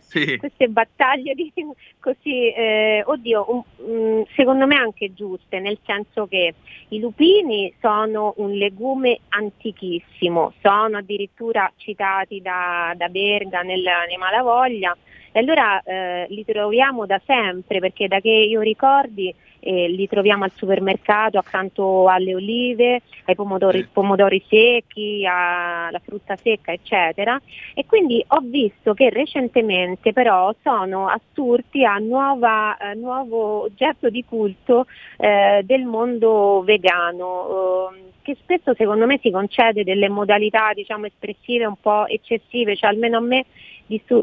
Sì. <laughs> queste battaglie di, <laughs> così, eh, oddio, mm, secondo me anche giuste, nel senso che i lupini sono un legume antichissimo, sono addirittura citati da, da Berga nel, nei Malavoglia e allora eh, li troviamo da sempre perché da che io ricordi eh, li troviamo al supermercato accanto alle olive, ai pomodori, pomodori secchi, alla frutta secca, eccetera. E quindi ho visto che recentemente però sono assurti a nuova, eh, nuovo oggetto di culto eh, del mondo vegano. ehm, che spesso secondo me si concede delle modalità diciamo espressive un po' eccessive, cioè almeno a me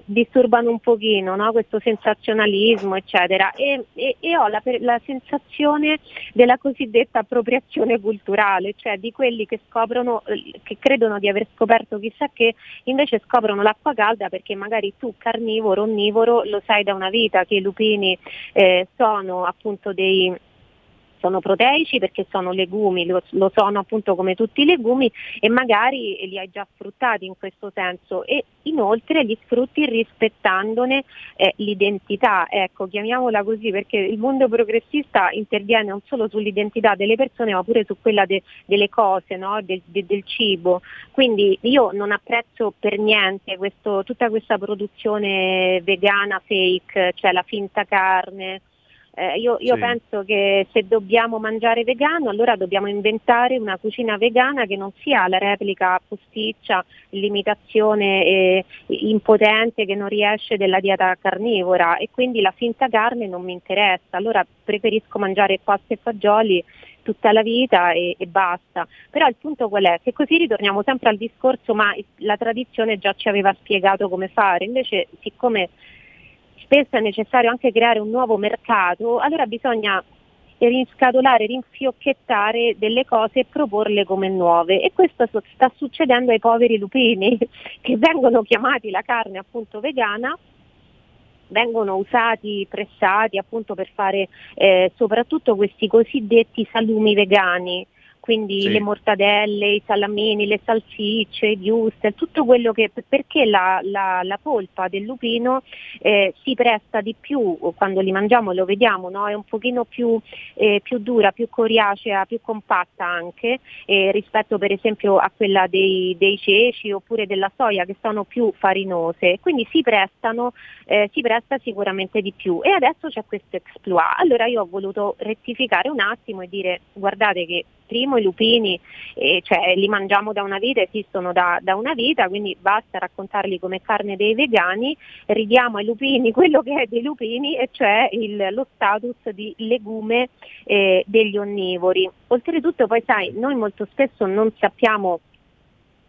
disturbano un pochino no? questo sensazionalismo eccetera e, e- e ho la, la sensazione della cosiddetta appropriazione culturale, cioè di quelli che scoprono, che credono di aver scoperto chissà che, invece scoprono l'acqua calda perché magari tu carnivoro, onnivoro lo sai da una vita che i lupini eh, sono appunto dei sono proteici perché sono legumi, lo, lo sono appunto come tutti i legumi e magari li hai già sfruttati in questo senso e inoltre li sfrutti rispettandone eh, l'identità, ecco chiamiamola così perché il mondo progressista interviene non solo sull'identità delle persone ma pure su quella de- delle cose, no? del, de- del cibo, quindi io non apprezzo per niente questo- tutta questa produzione vegana fake, cioè la finta carne. Eh, io io Sì. penso che se dobbiamo mangiare vegano allora dobbiamo inventare una cucina vegana che non sia la replica posticcia, l'imitazione eh, impotente che non riesce della dieta carnivora e quindi la finta carne non mi interessa, allora preferisco mangiare pasta e fagioli tutta la vita e, e basta. Però il punto qual è? Che così ritorniamo sempre al discorso ma la tradizione già ci aveva spiegato come fare, invece siccome spesso è necessario anche creare un nuovo mercato, allora bisogna riscatolare, rinfiocchettare delle cose e proporle come nuove e questo sta succedendo ai poveri lupini <laughs> che vengono chiamati la carne appunto vegana vengono usati, pressati appunto per fare eh, soprattutto questi cosiddetti salumi vegani. Quindi Sì. le mortadelle, i salamini, le salsicce, i wurstel, tutto quello che perché la, la- la polpa del lupino eh, si presta di più quando li mangiamo, lo vediamo, no? è un pochino più, eh, più dura, più coriacea, più compatta anche eh, rispetto per esempio a quella dei, dei ceci oppure della soia che sono più farinose, quindi si prestano, eh, si presta sicuramente di più e adesso c'è questo exploit. Allora io ho voluto rettificare un attimo e dire guardate che primo i lupini eh, cioè, li mangiamo da una vita, esistono da, da una vita, quindi basta raccontarli come carne dei vegani, ridiamo ai lupini <laughs> quello che è dei lupini e cioè il- lo status di legume eh, degli onnivori. Oltretutto poi sai, noi molto spesso non sappiamo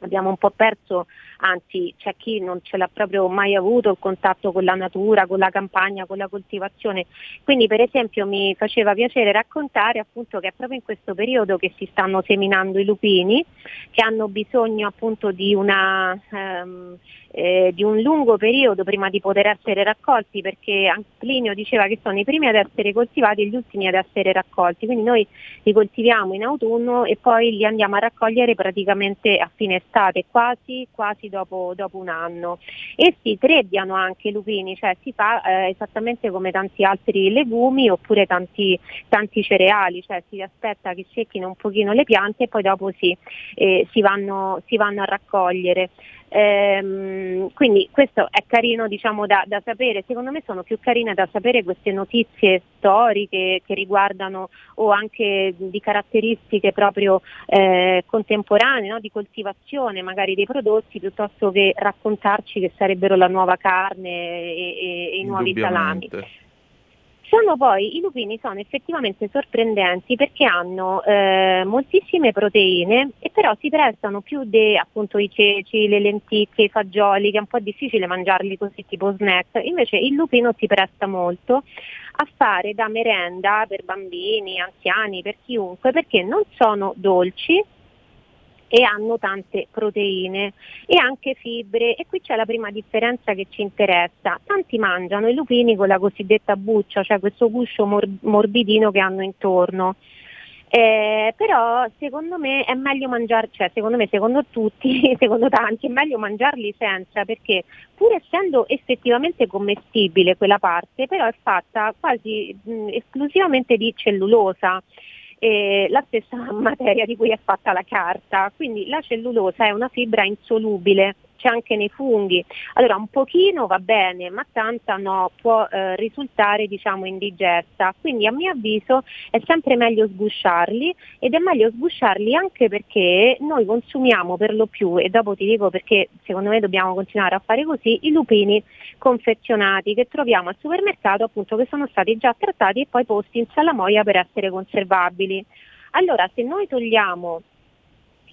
abbiamo un po' perso, anzi c'è chi non ce l'ha proprio mai avuto il contatto con la natura, con la campagna, con la coltivazione. Quindi per esempio mi faceva piacere raccontare appunto che è proprio in questo periodo che si stanno seminando i lupini, che hanno bisogno appunto di una ehm, eh, di un lungo periodo prima di poter essere raccolti perché Plinio diceva che sono i primi ad essere coltivati e gli ultimi ad essere raccolti, quindi noi li coltiviamo in autunno e poi li andiamo a raccogliere praticamente a fine estate, quasi, quasi dopo, dopo un anno. E si trebbiano anche i lupini, cioè si fa eh, esattamente come tanti altri legumi oppure tanti, tanti cereali, cioè si aspetta che secchino un pochino le piante e poi dopo si, eh, si vanno, si vanno a raccogliere. Ehm, quindi questo è carino diciamo, da, da sapere, secondo me sono più carine da sapere queste notizie storiche che riguardano o anche di caratteristiche proprio eh, contemporanee, no? di coltivazione magari dei prodotti, piuttosto che raccontarci che sarebbero la nuova carne e, e- e i nuovi salami. Sono poi, i lupini sono effettivamente sorprendenti perché hanno eh, moltissime proteine e però si prestano più di appunto i ceci, le lenticchie, i fagioli, che è un po' difficile mangiarli così tipo snack, invece il lupino si presta molto a fare da merenda per bambini, anziani, per chiunque, perché non sono dolci e hanno tante proteine e anche fibre e qui c'è la prima differenza che ci interessa. Tanti mangiano i lupini con la cosiddetta buccia, cioè questo guscio mor- morbidino che hanno intorno. Eh, però secondo me è meglio mangiare, cioè secondo me, secondo tutti, <laughs> secondo tanti, è meglio mangiarli senza perché pur essendo effettivamente commestibile quella parte, però è fatta quasi mh, esclusivamente di cellulosa eh, la stessa materia di cui è fatta la carta. Quindi la cellulosa è una fibra insolubile, c'è anche nei funghi. Allora un pochino va bene, ma tanta no, può eh, risultare diciamo indigesta. Quindi a mio avviso è sempre meglio sgusciarli ed è meglio sgusciarli anche perché noi consumiamo per lo più, e dopo ti dico perché secondo me dobbiamo continuare a fare così, i lupini confezionati che troviamo al supermercato appunto che sono stati già trattati e poi posti in salamoia per essere conservabili. Allora se noi togliamo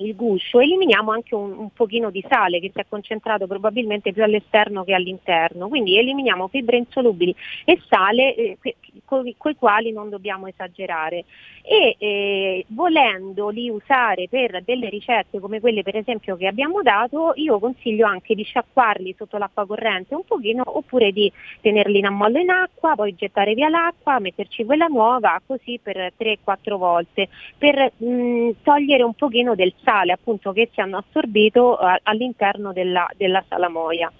il guscio eliminiamo anche un, un pochino di sale che si è concentrato probabilmente più all'esterno che all'interno, quindi eliminiamo fibre insolubili e sale eh, con i quali non dobbiamo esagerare. E eh, volendoli usare per delle ricette come quelle per esempio che abbiamo dato io consiglio anche di sciacquarli sotto l'acqua corrente un pochino oppure di tenerli in ammollo in acqua, poi gettare via l'acqua, metterci quella nuova così per 3-4 volte per mh, togliere un pochino del sale appunto che si hanno assorbito eh, all'interno della, della salamoia.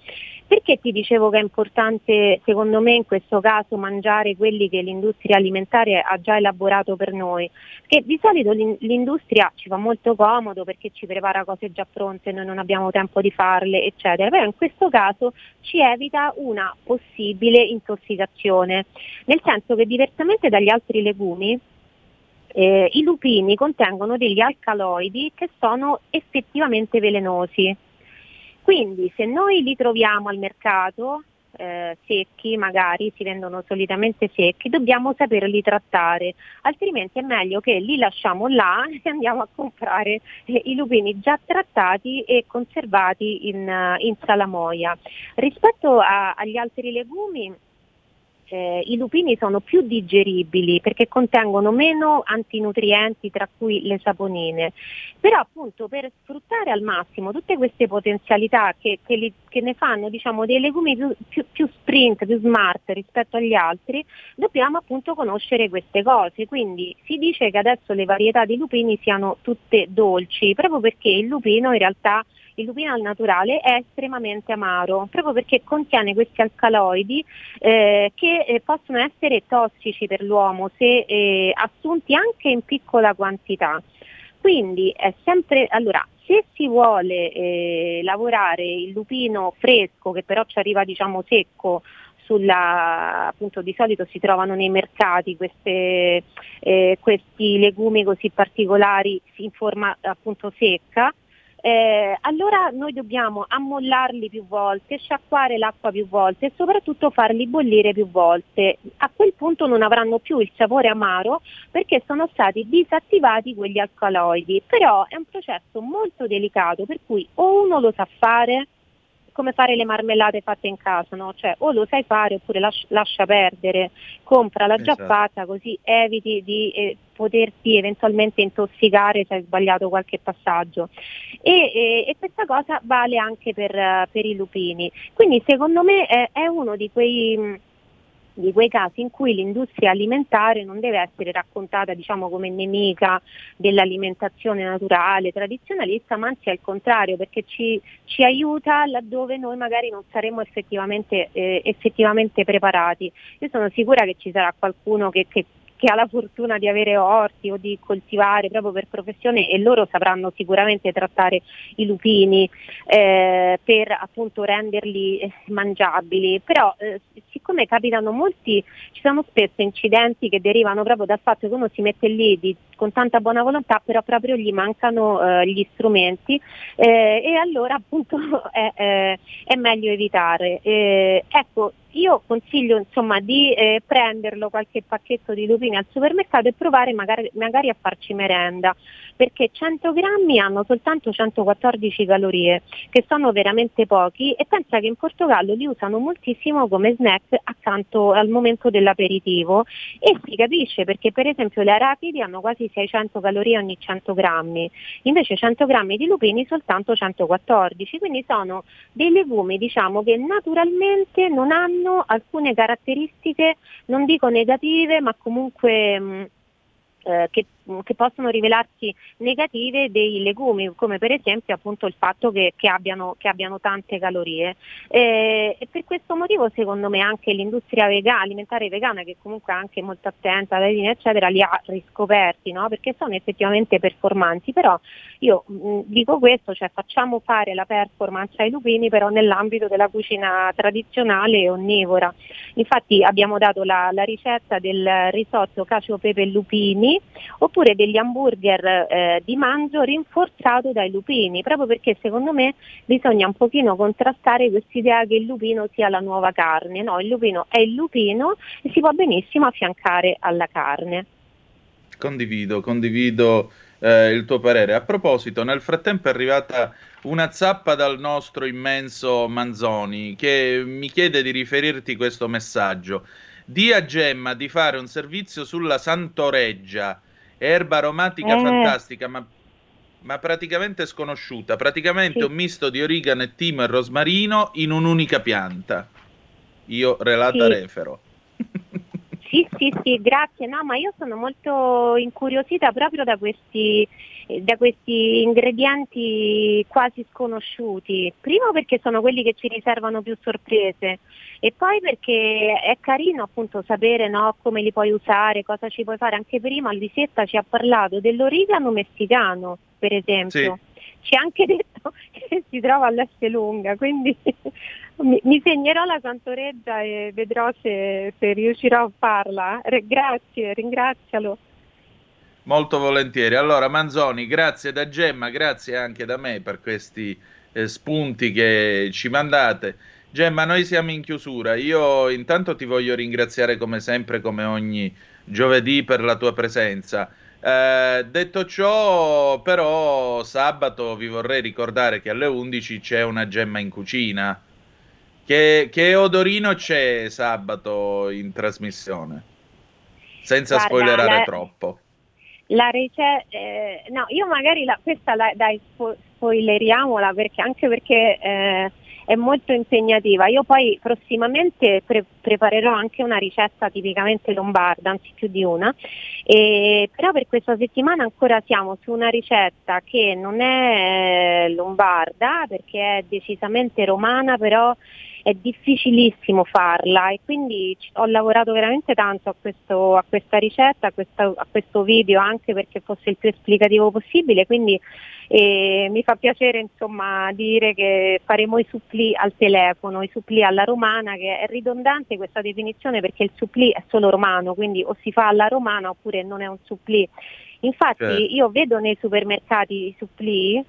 Perché ti dicevo che è importante secondo me in questo caso mangiare quelli che l'industria alimentare ha già elaborato per noi? Perché di solito l'in- l'industria ci fa molto comodo perché ci prepara cose già pronte, noi non abbiamo tempo di farle, eccetera, però in questo caso ci evita una possibile intossicazione, nel senso che diversamente dagli altri legumi eh, i lupini contengono degli alcaloidi che sono effettivamente velenosi. Quindi se noi li troviamo al mercato eh, secchi, magari si vendono solitamente secchi, dobbiamo saperli trattare, altrimenti è meglio che li lasciamo là <laughs> e andiamo a comprare eh, i lupini già trattati e conservati in, uh, in salamoia. Rispetto a, agli altri legumi eh, i lupini sono più digeribili perché contengono meno antinutrienti tra cui le saponine. Però appunto per sfruttare al massimo tutte queste potenzialità che, che, li, che ne fanno diciamo, dei legumi più, più, più, sprint, più smart rispetto agli altri, dobbiamo appunto conoscere queste cose. Quindi si dice che adesso le varietà di lupini siano tutte dolci, proprio perché il lupino in realtà il lupino al naturale è estremamente amaro, proprio perché contiene questi alcaloidi eh, che eh, possono essere tossici per l'uomo se eh, assunti anche in piccola quantità. Quindi è sempre, allora, se si vuole eh, lavorare il lupino fresco, che però ci arriva diciamo secco, sulla, appunto di solito si trovano nei mercati queste, eh, questi legumi così particolari in forma appunto secca, eh, allora noi dobbiamo ammollarli più volte, sciacquare l'acqua più volte e soprattutto farli bollire più volte. A quel punto non avranno più il sapore amaro perché sono stati disattivati quegli alcaloidi, però è un processo molto delicato per cui o uno lo sa fare come fare le marmellate fatte in casa, no? Cioè o lo sai fare oppure lascia, lascia perdere, comprala già esatto. fatta così eviti di eh, poterti eventualmente intossicare se hai sbagliato qualche passaggio. E, e, e questa cosa vale anche per, per, i lupini. Quindi secondo me è, è uno di quei di quei casi in cui l'industria alimentare non deve essere raccontata diciamo, come nemica dell'alimentazione naturale, tradizionalista, ma anzi al contrario, perché ci, ci aiuta laddove noi magari non saremo effettivamente, eh, effettivamente, preparati. Io sono sicura che ci sarà qualcuno che, che che ha la fortuna di avere orti o di coltivare proprio per professione e loro sapranno sicuramente trattare i lupini eh, per appunto renderli eh, mangiabili, però eh, siccome capitano molti, ci sono spesso incidenti che derivano proprio dal fatto che uno si mette lì di, con tanta buona volontà, però proprio gli mancano eh, gli strumenti eh, e allora appunto <laughs> è, è meglio evitare. Eh, ecco, io consiglio insomma, di eh, prenderlo qualche pacchetto di lupini al supermercato e provare magari, magari, a farci merenda, perché 100 grammi hanno soltanto 114 calorie, che sono veramente pochi e pensa che in Portogallo li usano moltissimo come snack accanto al momento dell'aperitivo. E si capisce perché per esempio le arachidi hanno quasi 600 calorie ogni 100 grammi, invece 100 grammi di lupini soltanto 114, quindi sono dei legumi diciamo che naturalmente non hanno alcune caratteristiche, non dico negative, ma comunque mh, eh, che che possono rivelarsi negative dei legumi, come per esempio appunto il fatto che, che, abbiano, che abbiano, tante calorie. Eh, e per questo motivo secondo me anche l'industria vegana, alimentare vegana, che comunque è anche molto attenta alla linea eccetera, li ha riscoperti, no? perché sono effettivamente performanti, però io mh, dico questo, cioè facciamo fare la performance ai lupini però nell'ambito della cucina tradizionale e onnivora. Infatti abbiamo dato la, la ricetta del risotto cacio pepe lupini, oppure degli hamburger eh, di mangio rinforzato dai lupini, proprio perché secondo me bisogna un pochino contrastare quest'idea che il lupino sia la nuova carne, no, il lupino è il lupino e si può benissimo affiancare alla carne. Condivido, condivido eh, il tuo parere. A proposito, nel frattempo è arrivata una zappa dal nostro immenso Manzoni che mi chiede di riferirti questo messaggio. Di a Gemma di fare un servizio sulla Santoreggia erba aromatica eh. fantastica, ma, ma, praticamente sconosciuta. Praticamente sì. un misto di origano e timo e rosmarino in un'unica pianta. Io relata sì. refero. <laughs> Sì, sì, sì, grazie. No, ma io sono molto incuriosita proprio da questi, da questi ingredienti quasi sconosciuti. Primo perché sono quelli che ci riservano più sorprese e poi perché è carino appunto sapere no, come li puoi usare, cosa ci puoi fare. Anche prima Lisetta ci ha parlato dell'origano messicano, per esempio. Sì ci ha anche detto che si trova all'Esselunga, quindi <laughs> mi, mi, segnerò la Santoreggia e vedrò se, se riuscirò a farla. grazie, ringrazialo. Molto volentieri. Allora, Manzoni, grazie da Gemma, grazie anche da me per questi eh, spunti che ci mandate. Gemma, noi siamo in chiusura. Io intanto ti voglio ringraziare come sempre, come ogni giovedì, per la tua presenza. Eh, detto ciò, però, sabato vi vorrei ricordare che alle 11 c'è una gemma in cucina Che, che odorino c'è sabato in trasmissione? Senza Guarda, spoilerare la- troppo. La ricetta, no, io magari la- questa la, dai, spo- spoileriamola perché, anche perché eh, è molto impegnativa. Io poi prossimamente pre- preparerò anche una ricetta tipicamente lombarda, anzi più di una, e, però per questa settimana ancora siamo su una ricetta che non è eh, lombarda perché è decisamente romana, però è difficilissimo farla e quindi ho lavorato veramente tanto a, questo- a questa ricetta, a, questa- a questo video anche perché fosse il più esplicativo possibile, quindi eh, mi fa piacere insomma dire che faremo i suppli al telefono, i suppli alla romana, che è ridondante questa definizione perché il suppli è solo romano, quindi o si fa alla romana oppure non è un suppli. Infatti Certo. io vedo nei supermercati i suppli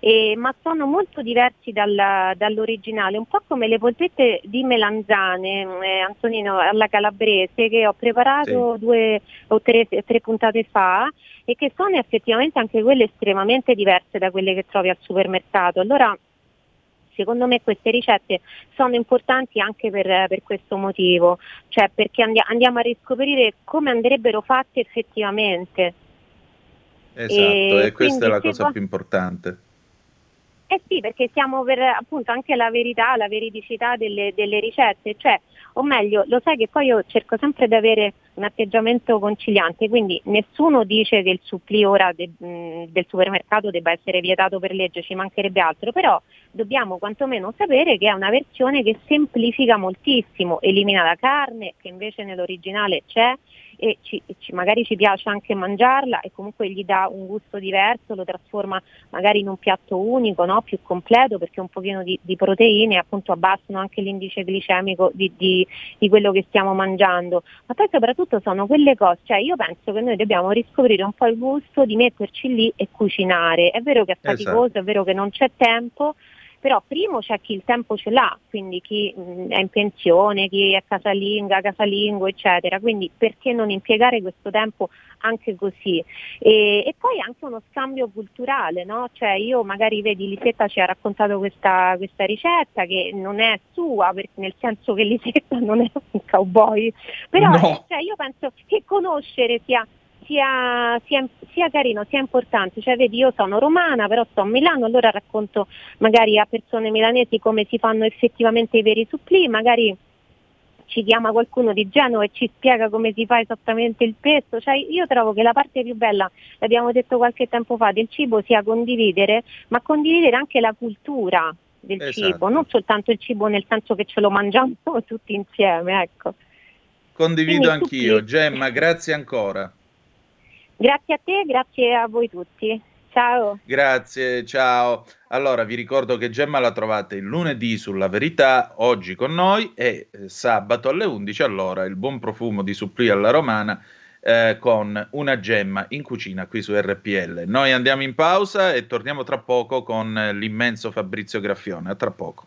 eh, ma sono molto diversi dal- dall'originale, un po' come le polpette di melanzane, eh, Antonino, alla calabrese, che ho preparato due o tre, tre puntate fa e che sono effettivamente anche quelle estremamente diverse da quelle che trovi al supermercato. Allora, Secondo me queste ricette sono importanti anche per, per questo motivo, cioè perché andi- andiamo a riscoprire come andrebbero fatte effettivamente. Esatto, E e, questa è la cosa vo- più importante. Eh sì, perché siamo per appunto anche la verità, la veridicità delle, delle ricette, cioè, o meglio, lo sai che poi io cerco sempre di avere un atteggiamento conciliante, quindi nessuno dice che il supplì ora de- mh, del supermercato debba essere vietato per legge, ci mancherebbe altro, però dobbiamo quantomeno sapere che è una versione che semplifica moltissimo, elimina la carne che invece nell'originale c'è e ci- ci- magari ci piace anche mangiarla e comunque gli dà un gusto diverso, lo trasforma magari in un piatto unico, no? più completo perché un pochino di, di proteine appunto abbassano anche l'indice glicemico di, di- di quello che stiamo mangiando. Ma poi soprattutto sono quelle cose, cioè io penso che noi dobbiamo riscoprire un po' il gusto di metterci lì e cucinare. È vero che è faticoso, Esatto. è vero che non c'è tempo, però primo c'è chi il tempo ce l'ha, quindi chi mh, è in pensione, chi è casalinga, casalingo, eccetera, quindi perché non impiegare questo tempo anche così? E, e poi anche uno scambio culturale, no? Cioè io magari vedi Lisetta ci ha raccontato questa, questa ricetta che non è sua, per- nel senso che Lisetta non è un cowboy, però No. cioè, io penso che conoscere sia sia, sia- sia carino, sia importante. Cioè, vedi, io sono romana, però sto a Milano, allora racconto magari a persone milanesi come si fanno effettivamente i veri supplì, magari ci chiama qualcuno di Genova e ci spiega come si fa esattamente il pesto. Cioè, io trovo che la parte più bella, l'abbiamo detto qualche tempo fa, del cibo sia condividere, ma condividere anche la cultura del Esatto. cibo, non soltanto il cibo nel senso che ce lo mangiamo <laughs> tutti insieme, ecco. Condivido Quindi anch'io. suppli. Gemma, grazie ancora. Grazie a te, grazie a voi tutti. Ciao. Grazie, ciao. Allora, vi ricordo che Gemma la trovate il lunedì sulla Verità, oggi con noi, e eh, sabato alle 11 allora il buon profumo di Supplì alla Romana eh, con una gemma in cucina qui su RPL. Noi andiamo in pausa e torniamo tra poco con eh, l'immenso Fabrizio Graffione. A tra poco.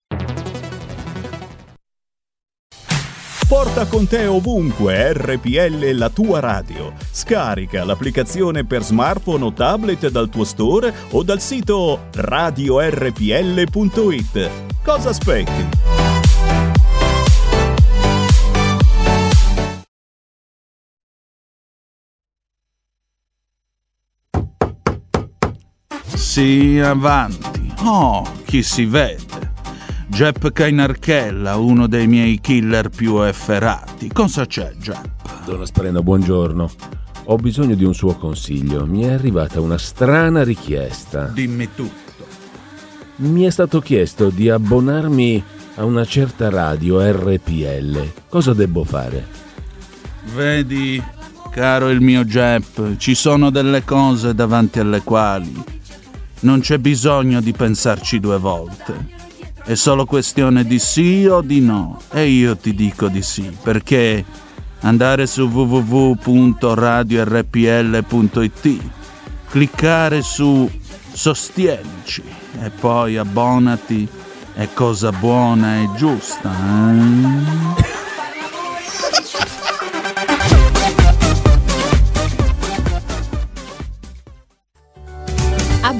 Porta con te ovunque RPL la tua radio. Scarica l'applicazione per smartphone o tablet dal tuo store o dal sito radiorpl.it. Cosa aspetti? Sì, avanti. Oh, chi si vede? Jep Kainarchella, uno dei miei killer più efferati. Cosa c'è, Jep? Donna Sparena, buongiorno. Ho bisogno di un suo consiglio. Mi è arrivata una strana richiesta. Dimmi tutto. Mi è stato chiesto di abbonarmi a una certa radio RPL. Cosa devo fare? Vedi, caro il mio Jep, ci sono delle cose davanti alle quali non c'è bisogno di pensarci due volte. È solo questione di sì o di no. E io ti dico di sì, perché andare su www.radiorpl.it, cliccare su Sostienici e poi abbonati è cosa buona e giusta. Eh?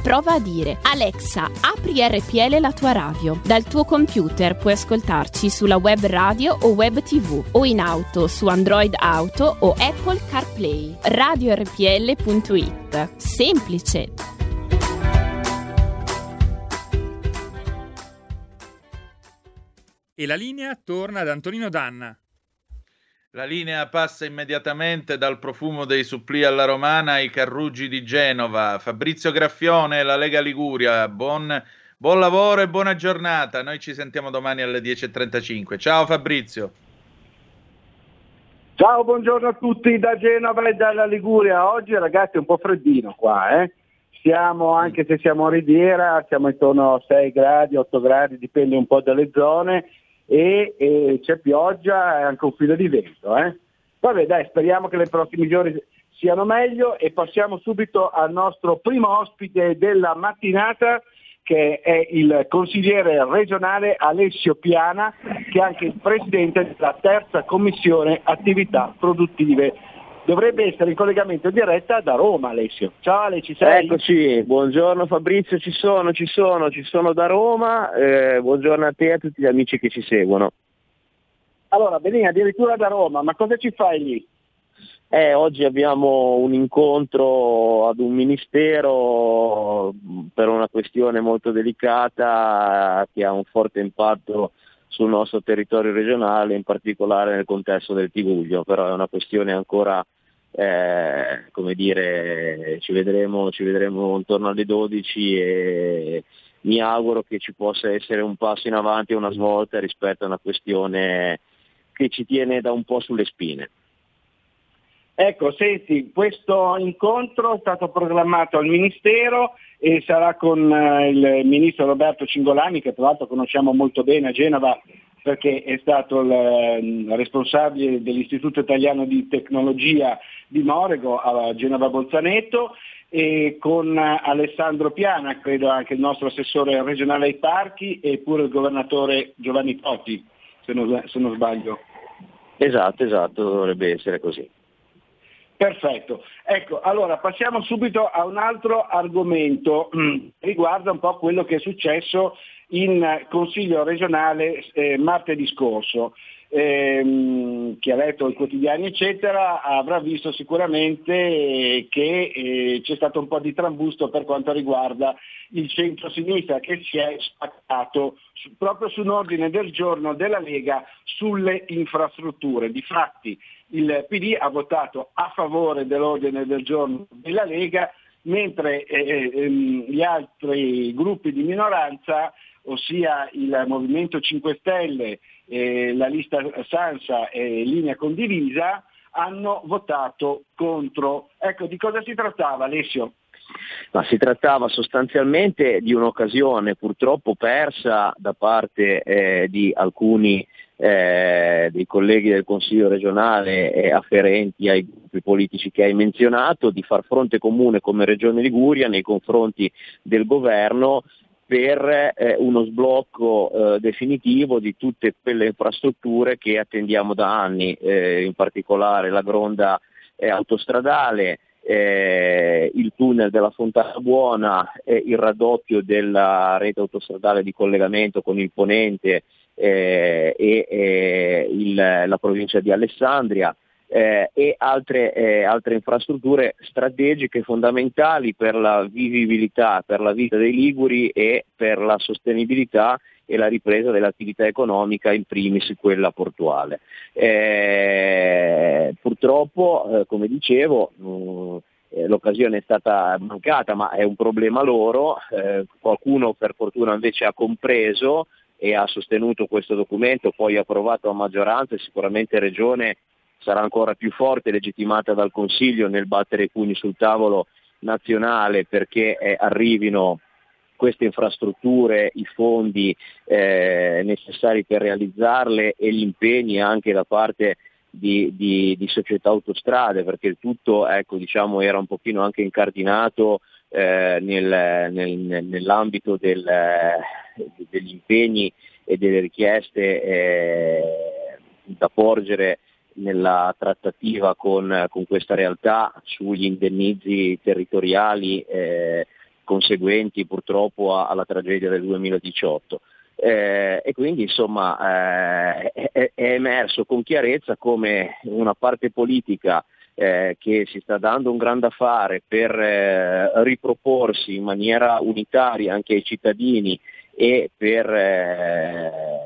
prova a dire Alexa, apri RPL la tua radio. Dal tuo computer puoi ascoltarci sulla web radio o web tv o in auto su Android Auto o Apple CarPlay. RadioRPL.it. Semplice. E la linea torna ad Antonino Danna. La linea passa immediatamente dal profumo dei supplì alla romana ai carruggi di Genova. Fabrizio Graffione, la Lega Liguria, buon, buon lavoro e buona giornata. Noi ci sentiamo domani alle 10.35. Ciao Fabrizio. Ciao, buongiorno a tutti da Genova e dalla Liguria. Oggi ragazzi è un po' freddino qua, eh? Siamo, anche se siamo a riviera, siamo intorno a 6 gradi, 8 gradi, dipende un po' dalle zone e, e c'è pioggia e anche un filo di vento. Eh? Vabbè dai, speriamo che le prossimi giorni siano meglio e passiamo subito al nostro primo ospite della mattinata che è il consigliere regionale Alessio Piana, che è anche il presidente della terza commissione attività produttive dovrebbe essere in collegamento diretta da Roma Alessio. Ciao Ale, ci sei? Eccoci, buongiorno Fabrizio, ci sono, ci sono, ci sono da Roma, eh, buongiorno a te e a tutti gli amici che ci seguono. Allora, Benini, addirittura da Roma, ma cosa ci fai lì? Eh, oggi abbiamo un incontro ad un ministero per una questione molto delicata che ha un forte impatto sul nostro territorio regionale, in particolare nel contesto del Tiguglio, però è una questione ancora eh, come dire, ci vedremo, ci vedremo intorno alle 12 e mi auguro che ci possa essere un passo in avanti una svolta rispetto a una questione che ci tiene da un po' sulle spine. Ecco, senti, questo incontro è stato programmato al Ministero e sarà con eh, il Ministro Roberto Cingolani, che tra l'altro conosciamo molto bene a Genova perché è stato il eh, responsabile dell'Istituto Italiano di Tecnologia di Morego a Genova Bolzaneto e con Alessandro Piana, credo anche il nostro assessore regionale ai parchi e pure il governatore Giovanni Totti, se non, se non sbaglio. Esatto, esatto, dovrebbe essere così. Perfetto. Ecco, allora passiamo subito a un altro argomento, <clears throat> riguarda un po' quello che è successo in Consiglio regionale eh, martedì scorso. Ehm, chi ha letto i quotidiani eccetera avrà visto sicuramente che eh, c'è stato un po' di trambusto per quanto riguarda il centro-sinistra che si è spaccato su, proprio su un ordine del giorno della Lega sulle infrastrutture. Difatti il PD ha votato a favore dell'ordine del giorno della Lega, mentre eh, eh, ehm, gli altri gruppi di minoranza, ossia il Movimento 5 Stelle, eh, la lista Sansa e Linea Condivisa, hanno votato contro. Ecco, di cosa si trattava Alessio? Ma si trattava sostanzialmente di un'occasione purtroppo persa da parte eh, di alcuni eh, dei colleghi del Consiglio regionale eh, afferenti ai gruppi politici che hai menzionato, di far fronte comune come Regione Liguria nei confronti del governo per eh, uno sblocco eh, definitivo di tutte quelle infrastrutture che attendiamo da anni, eh, in particolare la gronda eh, autostradale, eh, il tunnel della Fontana Buona, il raddoppio della rete autostradale di collegamento con il Ponente eh, e eh, il, la provincia di Alessandria eh, e altre, eh, altre, infrastrutture strategiche fondamentali per la vivibilità, per la vita dei Liguri e per la sostenibilità e la ripresa dell'attività economica, in primis quella portuale. Eh, purtroppo, eh, come dicevo, mh, mm, eh, l'occasione è stata mancata, ma è un problema loro, eh, qualcuno per fortuna invece ha compreso e ha sostenuto questo documento, poi approvato a maggioranza e sicuramente Regione sarà ancora più forte, legittimata dal Consiglio nel battere i pugni sul tavolo nazionale perché eh, arrivino queste infrastrutture, i fondi eh, necessari per realizzarle e gli impegni anche da parte di, di, di società autostrade, perché il tutto ecco, diciamo, era un pochino anche incardinato eh, nel, nel, nell'ambito del, degli impegni e delle richieste eh, da porgere nella trattativa con, con, questa realtà sugli indennizi territoriali eh, conseguenti purtroppo a, alla tragedia del 2018. Eh, e quindi insomma eh, è, è, emerso con chiarezza come una parte politica eh, che si sta dando un grande affare per eh, riproporsi in maniera unitaria anche ai cittadini e per eh,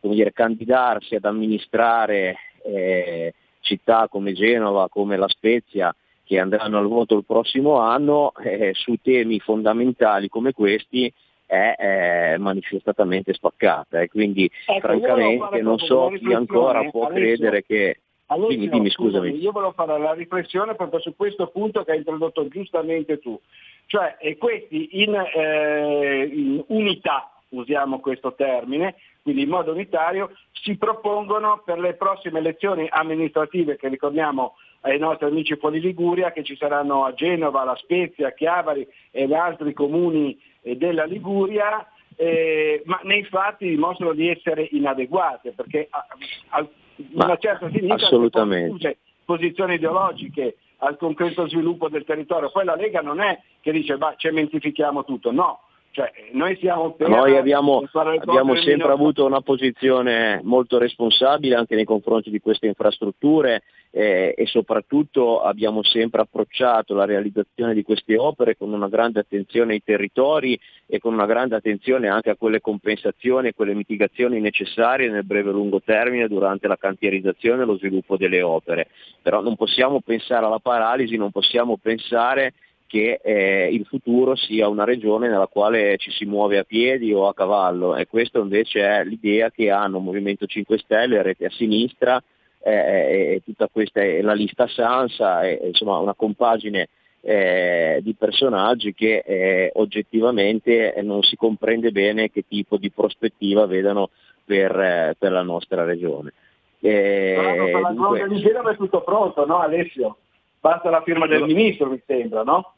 dire, candidarsi ad amministrare eh, città come Genova, come La Spezia, che andranno al voto il prossimo anno, eh, su temi fondamentali come questi è eh, manifestatamente spaccata. E quindi ecco, francamente non so chi ancora può adesso, credere che... Allora, dimmi, dimmi, scusami. Io volevo fare la riflessione proprio su questo punto che hai introdotto giustamente tu, cioè questi in, eh, in unità, usiamo questo termine, quindi in modo unitario, si propongono per le prossime elezioni amministrative che ricordiamo ai nostri amici fuori Liguria che ci saranno a Genova, La Spezia, Chiavari e altri comuni eh, della Liguria, eh, ma nei fatti dimostrano di essere inadeguate perché a, a una certa sinistra assolutamente. posizioni ideologiche al concreto sviluppo del territorio. Poi la Lega non è che dice ma cementifichiamo tutto, no, cioè, noi, noi abbiamo, abbiamo sempre avuto una posizione molto responsabile anche nei confronti di queste infrastrutture eh, e soprattutto abbiamo sempre approcciato la realizzazione di queste opere con una grande attenzione ai territori e con una grande attenzione anche a quelle compensazioni e quelle mitigazioni necessarie nel breve e lungo termine durante la cantierizzazione e lo sviluppo delle opere. Però non possiamo pensare alla paralisi, non possiamo pensare che eh, il futuro sia una regione nella quale ci si muove a piedi o a cavallo e questa invece è l'idea che hanno Movimento 5 Stelle, Rete a Sinistra eh, eh, e tutta questa è la lista Sansa, e, insomma una compagine eh, di personaggi che eh, oggettivamente non si comprende bene che tipo di prospettiva vedano per, eh, per la nostra regione. Eh, per la dunque... è tutto pronto, no Alessio? Basta la firma del ministro, mi sembra, no?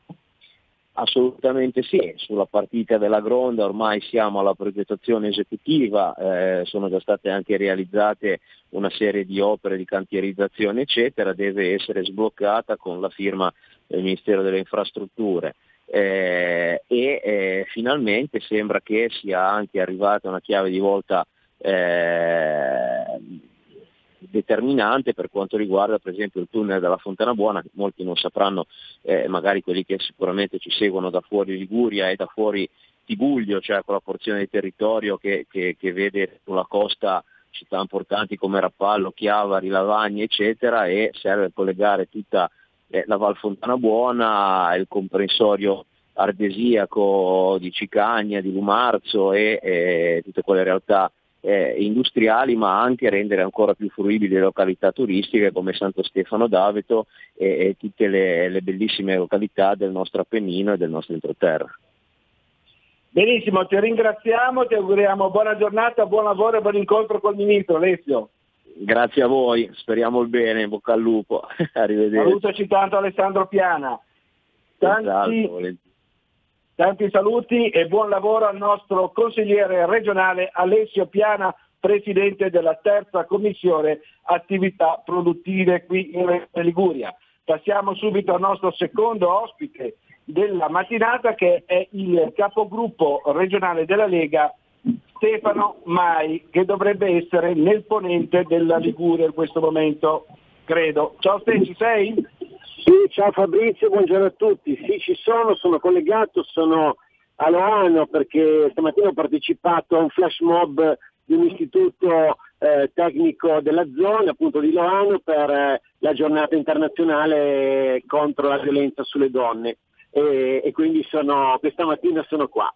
Assolutamente sì, sulla partita della Gronda ormai siamo alla progettazione esecutiva, eh, sono già state anche realizzate una serie di opere di cantierizzazione eccetera, deve essere sbloccata con la firma del Ministero delle Infrastrutture. Eh, e eh, finalmente sembra che sia anche arrivata una chiave di volta eh, determinante per quanto riguarda per esempio il tunnel della Fontana Buona, molti non sapranno, eh, magari quelli che sicuramente ci seguono da fuori Liguria e da fuori Tiguglio, cioè quella porzione di territorio che, che, che vede sulla costa città importanti come Rappallo, Chiavari, Lavagna, eccetera, e serve a collegare tutta eh, la Val Fontana Buona, il comprensorio ardesiaco di Cicagna, di Lumarzo e eh, tutte quelle realtà eh, industriali ma anche rendere ancora più fruibili le località turistiche come Santo Stefano d'Aveto e, e tutte le, le, bellissime località del nostro Appennino e del nostro entroterra. Benissimo, ti ringraziamo, ti auguriamo buona giornata, buon lavoro e buon incontro col Ministro Alessio. Grazie a voi, speriamo il bene, bocca al lupo, <laughs> arrivederci. Salutaci tanto Alessandro Piana. Tanti, esatto, Tanti saluti e buon lavoro al nostro consigliere regionale Alessio Piana, presidente della terza commissione attività produttive qui in Liguria. Passiamo subito al nostro secondo ospite della mattinata che è il capogruppo regionale della Lega Stefano Mai che dovrebbe essere nel ponente della Liguria in questo momento, credo. Ciao Ste, ci sei? Sì, ciao Fabrizio, buongiorno a tutti. Sì, ci sono, sono collegato, sono a Loano perché stamattina ho partecipato a un flash mob di un istituto eh, tecnico della zona, appunto di Loano, per eh, la giornata internazionale contro la violenza sulle donne. E, e quindi sono, questa mattina sono qua.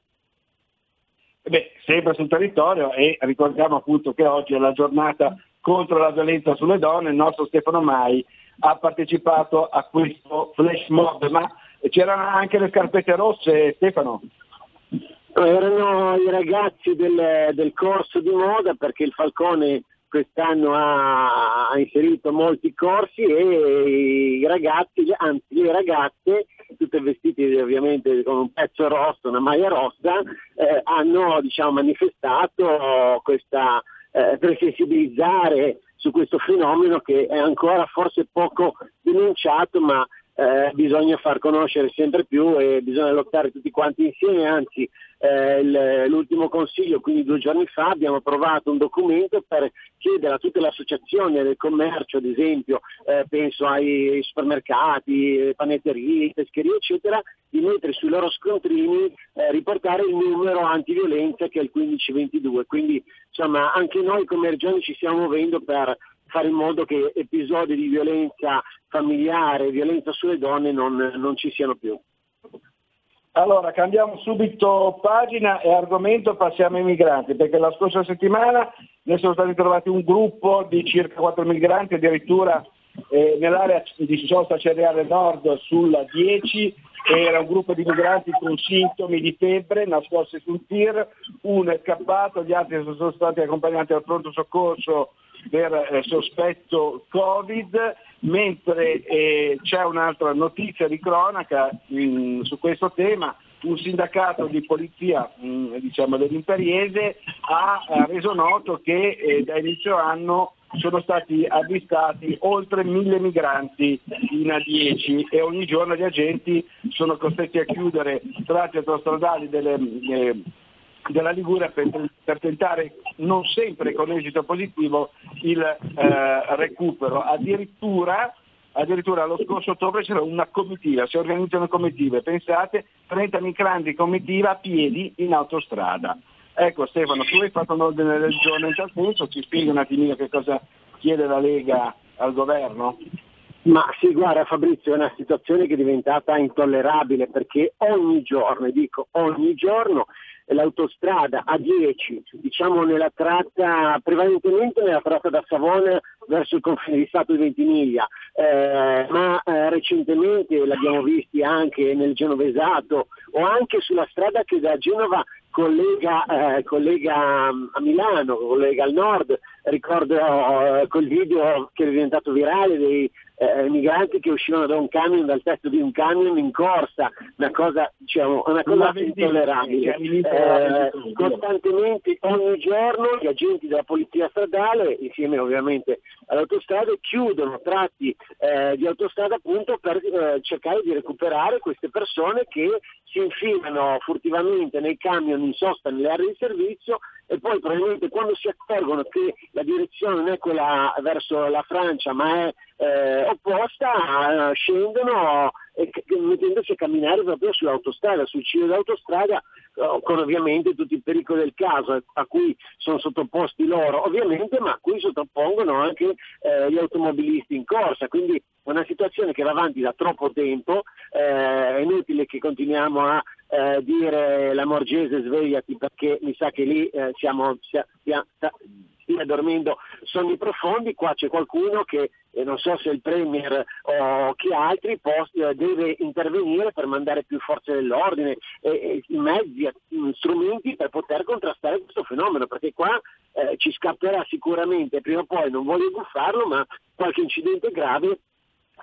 Beh, sempre sul territorio e ricordiamo appunto che oggi è la giornata contro la violenza sulle donne, il nostro Stefano Mai ha partecipato a questo flash mob, ma c'erano anche le scarpette rosse, Stefano? Erano i ragazzi del, del corso di moda perché il Falcone quest'anno ha, ha, inserito molti corsi e i ragazzi, anzi le ragazze, tutte vestite ovviamente con un pezzo rosso, una maglia rossa, eh, hanno diciamo, manifestato questa, eh, per sensibilizzare su questo fenomeno che è ancora forse poco denunciato ma eh, bisogna far conoscere sempre più e bisogna lottare tutti quanti insieme, anzi eh, il, l'ultimo consiglio, quindi due giorni fa, abbiamo approvato un documento per chiedere a tutte le associazioni del commercio, ad esempio, eh, penso ai supermercati, panetterie, pescherie, eccetera, di mettere sui loro scontrini, eh, riportare il numero antiviolenza che è il 1522. Quindi insomma anche noi come regione ci stiamo muovendo per fare in modo che episodi di violenza familiare, violenza sulle donne non, non ci siano più. Allora, cambiamo subito pagina e argomento, passiamo ai migranti, perché la scorsa settimana ne sono stati trovati un gruppo di circa 4 migranti, addirittura eh, nell'area di Sosta Cereale Nord sulla 10, era un gruppo di migranti con sintomi di febbre nascosti sul tir, uno è scappato, gli altri sono stati accompagnati al pronto soccorso per eh, sospetto Covid, mentre eh, c'è un'altra notizia di cronaca mh, su questo tema, un sindacato di polizia mh, diciamo, dell'Imperiese ha, reso noto che eh, da inizio anno sono stati avvistati oltre mille migranti in A10 e ogni giorno gli agenti sono costretti a chiudere tratti autostradali delle, eh, della Liguria per, per, tentare non sempre con esito positivo il eh, recupero. Addirittura, addirittura lo scorso ottobre c'era una comitiva, si organizzano comitive, pensate 30 migranti in comitiva a piedi in autostrada. Ecco Stefano, tu hai fatto un ordine del giorno in tal senso, ci spieghi un attimino che cosa chiede la Lega al governo? Ma sì, guarda Fabrizio, è una situazione che è diventata intollerabile perché ogni giorno, e dico ogni giorno, l'autostrada A10, diciamo nella tratta, prevalentemente nella tratta da Savona verso il confine di Stato di Ventimiglia, eh, ma eh, recentemente l'abbiamo visti anche nel Genovesato o anche sulla strada che da Genova collega, eh, collega a Milano, collega al nord, ricordo eh, quel video che è diventato virale dei eh, migranti che uscivano da un camion, dal tetto di un camion in corsa, una cosa, diciamo, una cosa intollerabile. Eh, costantemente, ogni giorno, gli agenti della polizia stradale, insieme ovviamente all'autostrada, chiudono tratti eh, di autostrada appunto per eh, cercare di recuperare queste persone che si infilano furtivamente nei camion in sosta nelle aree di servizio e poi probabilmente quando si accorgono che la direzione non è quella verso la Francia ma è eh, opposta, eh, scendono e, mettendosi a camminare proprio sull'autostrada, sul ciglio dell'autostrada, eh, con ovviamente tutti i pericoli del caso a cui sono sottoposti loro, ovviamente, ma a cui sottopongono anche eh, gli automobilisti in corsa. Quindi una situazione che va avanti da troppo tempo, eh, è inutile che continuiamo a eh, dire la Morgese svegliati perché mi sa che lì eh, siamo, sia, sia, stia dormendo sonni profondi, qua c'è qualcuno che eh, non so se il Premier o chi altri post, eh, deve intervenire per mandare più forze dell'ordine, eh, mezzi, strumenti per poter contrastare questo fenomeno, perché qua eh, ci scapperà sicuramente. Prima o poi, non voglio buffarlo, ma qualche incidente grave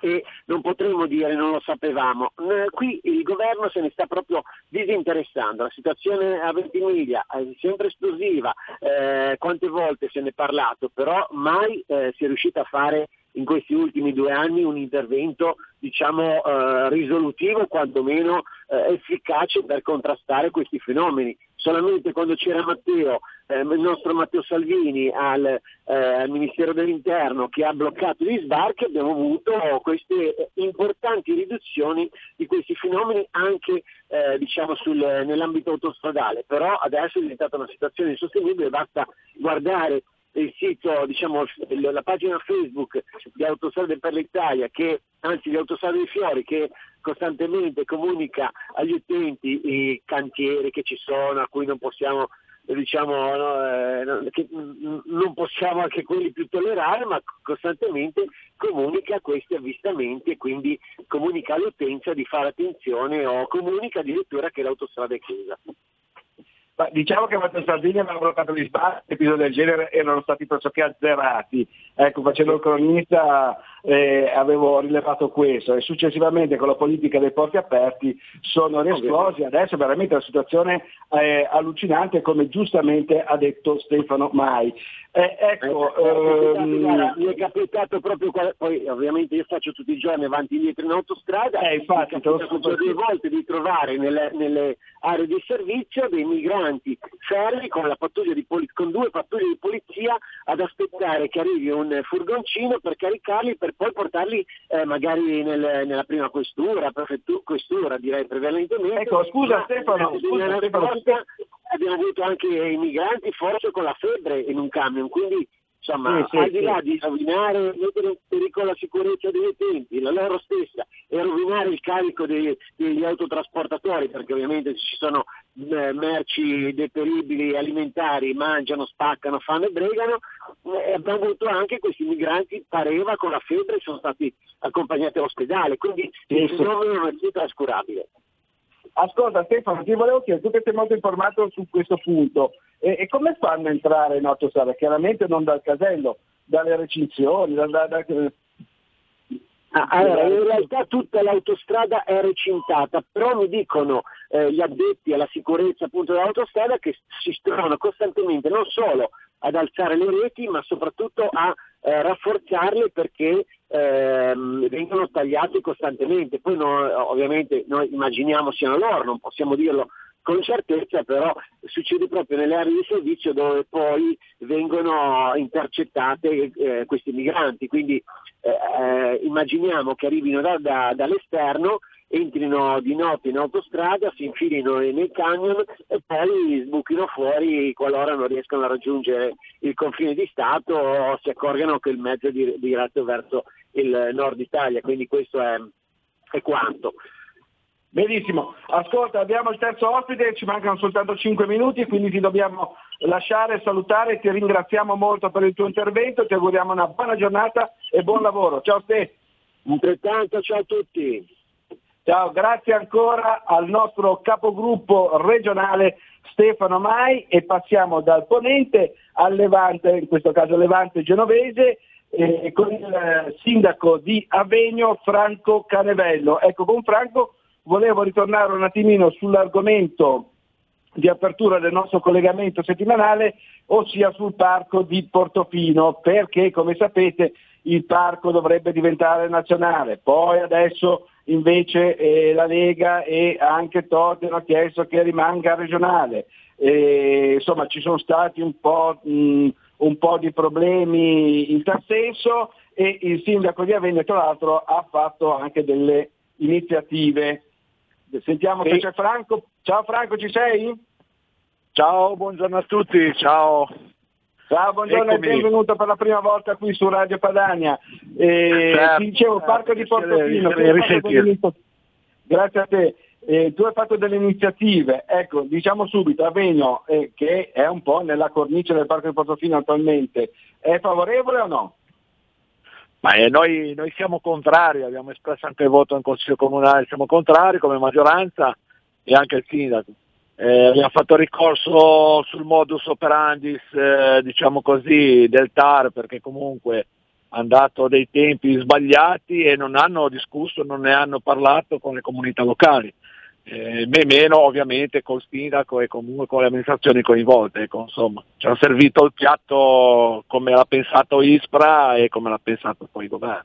e non potremmo dire non lo sapevamo. Eh, qui il governo se ne sta proprio disinteressando, la situazione a Ventimiglia è sempre esplosiva, eh, quante volte se ne è parlato, però mai eh, si è riuscita a fare in questi ultimi due anni un intervento diciamo eh, risolutivo, quantomeno eh, efficace per contrastare questi fenomeni. Solamente quando c'era Matteo, eh, il nostro Matteo Salvini al, eh, al, Ministero dell'Interno che ha bloccato gli sbarchi abbiamo avuto queste importanti riduzioni di questi fenomeni anche eh, diciamo sul, nell'ambito autostradale, però adesso è diventata una situazione insostenibile, basta guardare il sito, diciamo, la pagina Facebook di Autostrade per l'Italia, che, anzi di Autostrade dei Fiori, che costantemente comunica agli utenti i cantieri che ci sono, a cui non possiamo diciamo, no, eh, che non possiamo anche quelli più tollerare, ma costantemente comunica questi avvistamenti e quindi comunica all'utenza di fare attenzione o comunica addirittura che l'autostrada è chiusa. Ma diciamo che Matteo Salvini aveva bloccato gli sbarchi, episodi del genere erano stati pressoché azzerati. Ecco, facendo il cronista eh, avevo rilevato questo e successivamente con la politica dei porti aperti sono riesplosi. Adesso veramente la situazione è allucinante come giustamente ha detto Stefano Mai. Eh, ecco, eh, ehm... mi è capitato proprio, qua, poi ovviamente io faccio tutti i giorni avanti e indietro in autostrada, eh, infatti, mi è capitato due volte di trovare nelle, nelle aree di servizio dei migranti fermi con, poli- con, due pattuglie di polizia ad aspettare che arrivi un furgoncino per caricarli per poi portarli eh, magari nel, nella prima questura, prefettura, questura direi prevalentemente. Ecco, scusa Stefano, scusa, Stefano. Abbiamo avuto anche i migranti forse con la febbre in un camion, quindi Insomma, sì, sì, al di là sì. di rovinare, mettere in pericolo la sicurezza degli utenti, la loro stessa, e rovinare il carico dei, degli autotrasportatori, perché ovviamente ci sono eh, merci deperibili alimentari, mangiano, spaccano, fanno e bregano, eh, abbiamo avuto anche questi migranti, pareva, con la febbre, sono stati accompagnati all'ospedale, quindi il fenomeno è trascurabile. Ascolta Stefano, ti volevo chiedere, tu che sei molto informato su questo punto, e, e come fanno a entrare in autostrada? Chiaramente non dal casello, dalle recinzioni, da, da, da, Ah, allora, in realtà tutta l'autostrada è recintata, però mi dicono eh, gli addetti alla sicurezza appunto dell'autostrada che si trovano costantemente non solo ad alzare le reti, ma soprattutto a eh, rafforzarle perché ehm, vengono tagliate costantemente. Poi no, ovviamente noi immaginiamo siano loro, non possiamo dirlo con certezza però succede proprio nelle aree di servizio dove poi vengono intercettate eh, questi migranti, quindi eh, eh, immaginiamo che arrivino da, da, dall'esterno, entrino di notte in autostrada, si infilino nei camion e poi sbuchino fuori qualora non riescano a raggiungere il confine di Stato o si accorgano che il mezzo è diretto verso il nord Italia, quindi questo è, è quanto. Benissimo, ascolta, abbiamo il terzo ospite, ci mancano soltanto 5 minuti, quindi ti dobbiamo lasciare, salutare, ti ringraziamo molto per il tuo intervento, ti auguriamo una buona giornata e buon lavoro. Ciao Ste. Altrettanto, ciao a tutti. Ciao, grazie ancora al nostro capogruppo regionale Stefano Mai e passiamo dal ponente al Levante, in questo caso Levante genovese, eh, con il sindaco di Avegno Franco Canevello. Ecco, con Franco volevo ritornare un attimino sull'argomento di apertura del nostro collegamento settimanale, ossia sul parco di Portofino, perché come sapete il parco dovrebbe diventare nazionale, poi adesso invece eh, la Lega e anche Totti hanno chiesto che rimanga regionale. E, insomma ci sono stati un po', mh, un po' di problemi in tal senso e il sindaco di Avegno tra l'altro ha fatto anche delle iniziative Sentiamo sì. c'è Franco. Ciao Franco, ci sei? Ciao, buongiorno a tutti, ciao. Ciao, buongiorno Eccomi. e benvenuto per la prima volta qui su Radio Padania. Eh, ti dicevo, certo, Parco di Portofino. Grazie a te. Eh, tu hai fatto delle iniziative, ecco, diciamo subito, Avegno, eh, che è un po' nella cornice del Parco di Portofino attualmente, è favorevole o no? Ma eh, noi, noi, siamo contrari, abbiamo espresso anche il voto in Consiglio Comunale, siamo contrari come maggioranza e anche il sindaco. Eh, abbiamo fatto ricorso sul modus operandis, eh, diciamo così, del TAR perché comunque hanno dato dei tempi sbagliati e non hanno discusso, non ne hanno parlato con le comunità locali. eh, me meno ovviamente col sindaco e comunque con le amministrazioni coinvolte, ecco, insomma, ci hanno servito il piatto come l'ha pensato Ispra e come l'ha pensato poi il governo.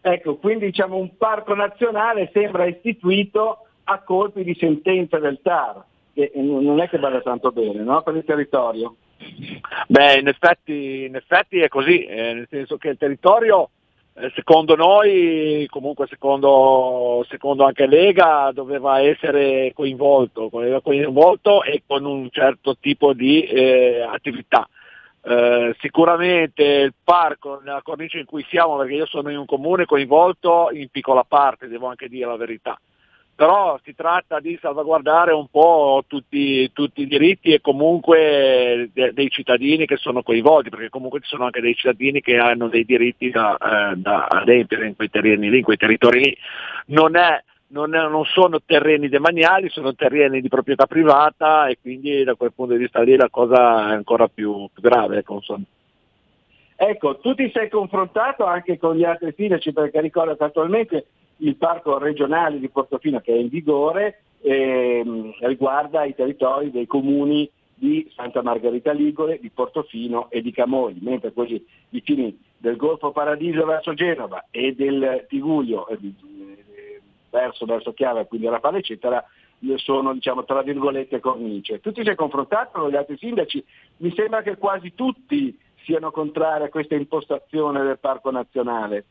Ecco, quindi diciamo un parco nazionale sembra istituito a colpi di sentenza del TAR, che non è che vada tanto bene no? per il territorio. Beh, in effetti, in effetti è così, eh, nel senso che il territorio eh, secondo noi, comunque secondo, secondo, anche Lega, doveva essere coinvolto, coinvolto e con un certo tipo di eh, attività. Eh, sicuramente il parco, nella cornice in cui siamo, perché io sono in un comune coinvolto in piccola parte, devo anche dire la verità, però si tratta di salvaguardare un po' tutti, tutti i diritti e comunque de, dei cittadini che sono coinvolti, perché comunque ci sono anche dei cittadini che hanno dei diritti da, eh, da adempiere in quei terreni lì, in quei territori lì. Non è non, è, non, sono terreni demaniali, sono terreni di proprietà privata e quindi da quel punto di vista lì la cosa è ancora più, più grave. Ecco, ecco, tu ti sei confrontato anche con gli altri sindaci perché ricordo che attualmente il parco regionale di Portofino che è in vigore ehm, riguarda i territori dei comuni di Santa Margherita Ligure, di Portofino e di Camogli, mentre quelli vicini del Golfo Paradiso verso Genova e del Tiguglio eh, verso, verso Chiara, quindi Rafale eccetera, sono diciamo tra virgolette cornice. Tu ti sei confrontato con gli altri sindaci, mi sembra che quasi tutti siano contrari a questa impostazione del Parco Nazionale.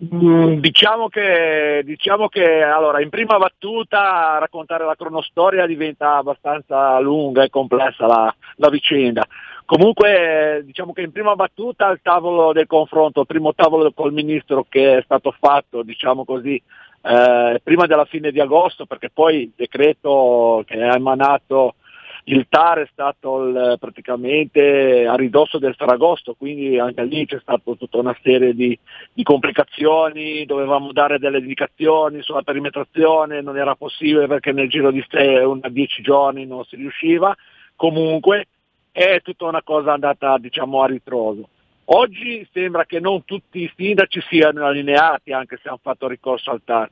Mm, diciamo che, diciamo che allora, in prima battuta raccontare la cronostoria diventa abbastanza lunga e complessa la, la vicenda. Comunque diciamo che in prima battuta il tavolo del confronto, il primo tavolo col ministro che è stato fatto, diciamo così, eh, prima della fine di agosto, perché poi il decreto che ha emanato il TAR è stato il, praticamente a ridosso del Ferragosto, quindi anche lì c'è stata tutta una serie di, di, complicazioni, dovevamo dare delle indicazioni sulla perimetrazione, non era possibile perché nel giro di 10 giorni non si riusciva, comunque è tutta una cosa andata diciamo a ritroso. Oggi sembra che non tutti i sindaci siano allineati anche se hanno fatto ricorso al TAR.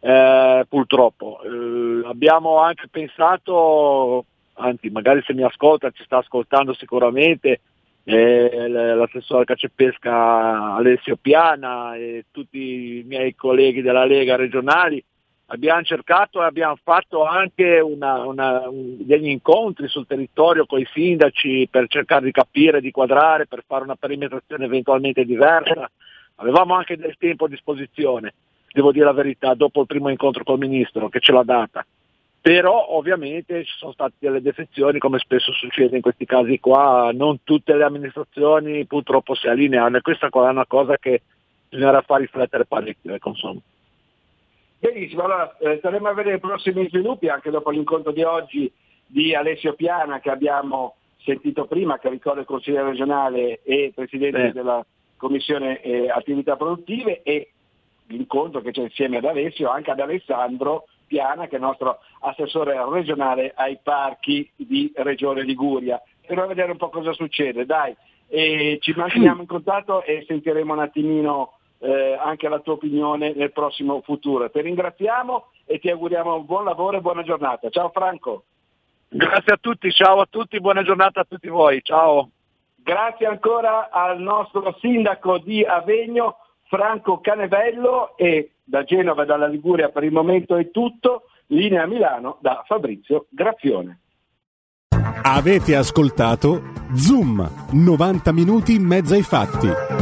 Eh, purtroppo eh, abbiamo anche pensato anzi magari se mi ascolta ci sta ascoltando sicuramente eh, l'assessore Cacepesca Alessio Piana e tutti i miei colleghi della Lega regionali abbiamo cercato e abbiamo fatto anche una, una, un, degli incontri sul territorio con i sindaci per cercare di capire, di quadrare, per fare una perimetrazione eventualmente diversa. Avevamo anche del tempo a disposizione, devo dire la verità, dopo il primo incontro col ministro che ce l'ha data però ovviamente ci sono state delle defezioni come spesso succede in questi casi qua, non tutte le amministrazioni purtroppo si allineano e questa è una cosa che bisognerà far riflettere parecchio. Ecco, Benissimo, allora eh, staremo a vedere i prossimi sviluppi anche dopo l'incontro di oggi di Alessio Piana che abbiamo sentito prima, che ricorda il consigliere regionale e presidente Beh. della Commissione eh, Attività Produttive e l'incontro che c'è insieme ad Alessio, anche ad Alessandro Piana, che è il nostro assessore regionale ai parchi di Regione Liguria. Per vedere un po' cosa succede, dai. E ci manteniamo in contatto e sentiremo un attimino eh, anche la tua opinione nel prossimo futuro. Ti ringraziamo e ti auguriamo un buon lavoro e buona giornata. Ciao Franco. Grazie a tutti, ciao a tutti, buona giornata a tutti voi, ciao. Grazie ancora al nostro sindaco di Avegno, Franco Canevello e da Genova dalla Liguria per il momento è tutto, linea Milano da Fabrizio Graffione. Avete ascoltato Zoom, 90 minuti in mezzo ai fatti.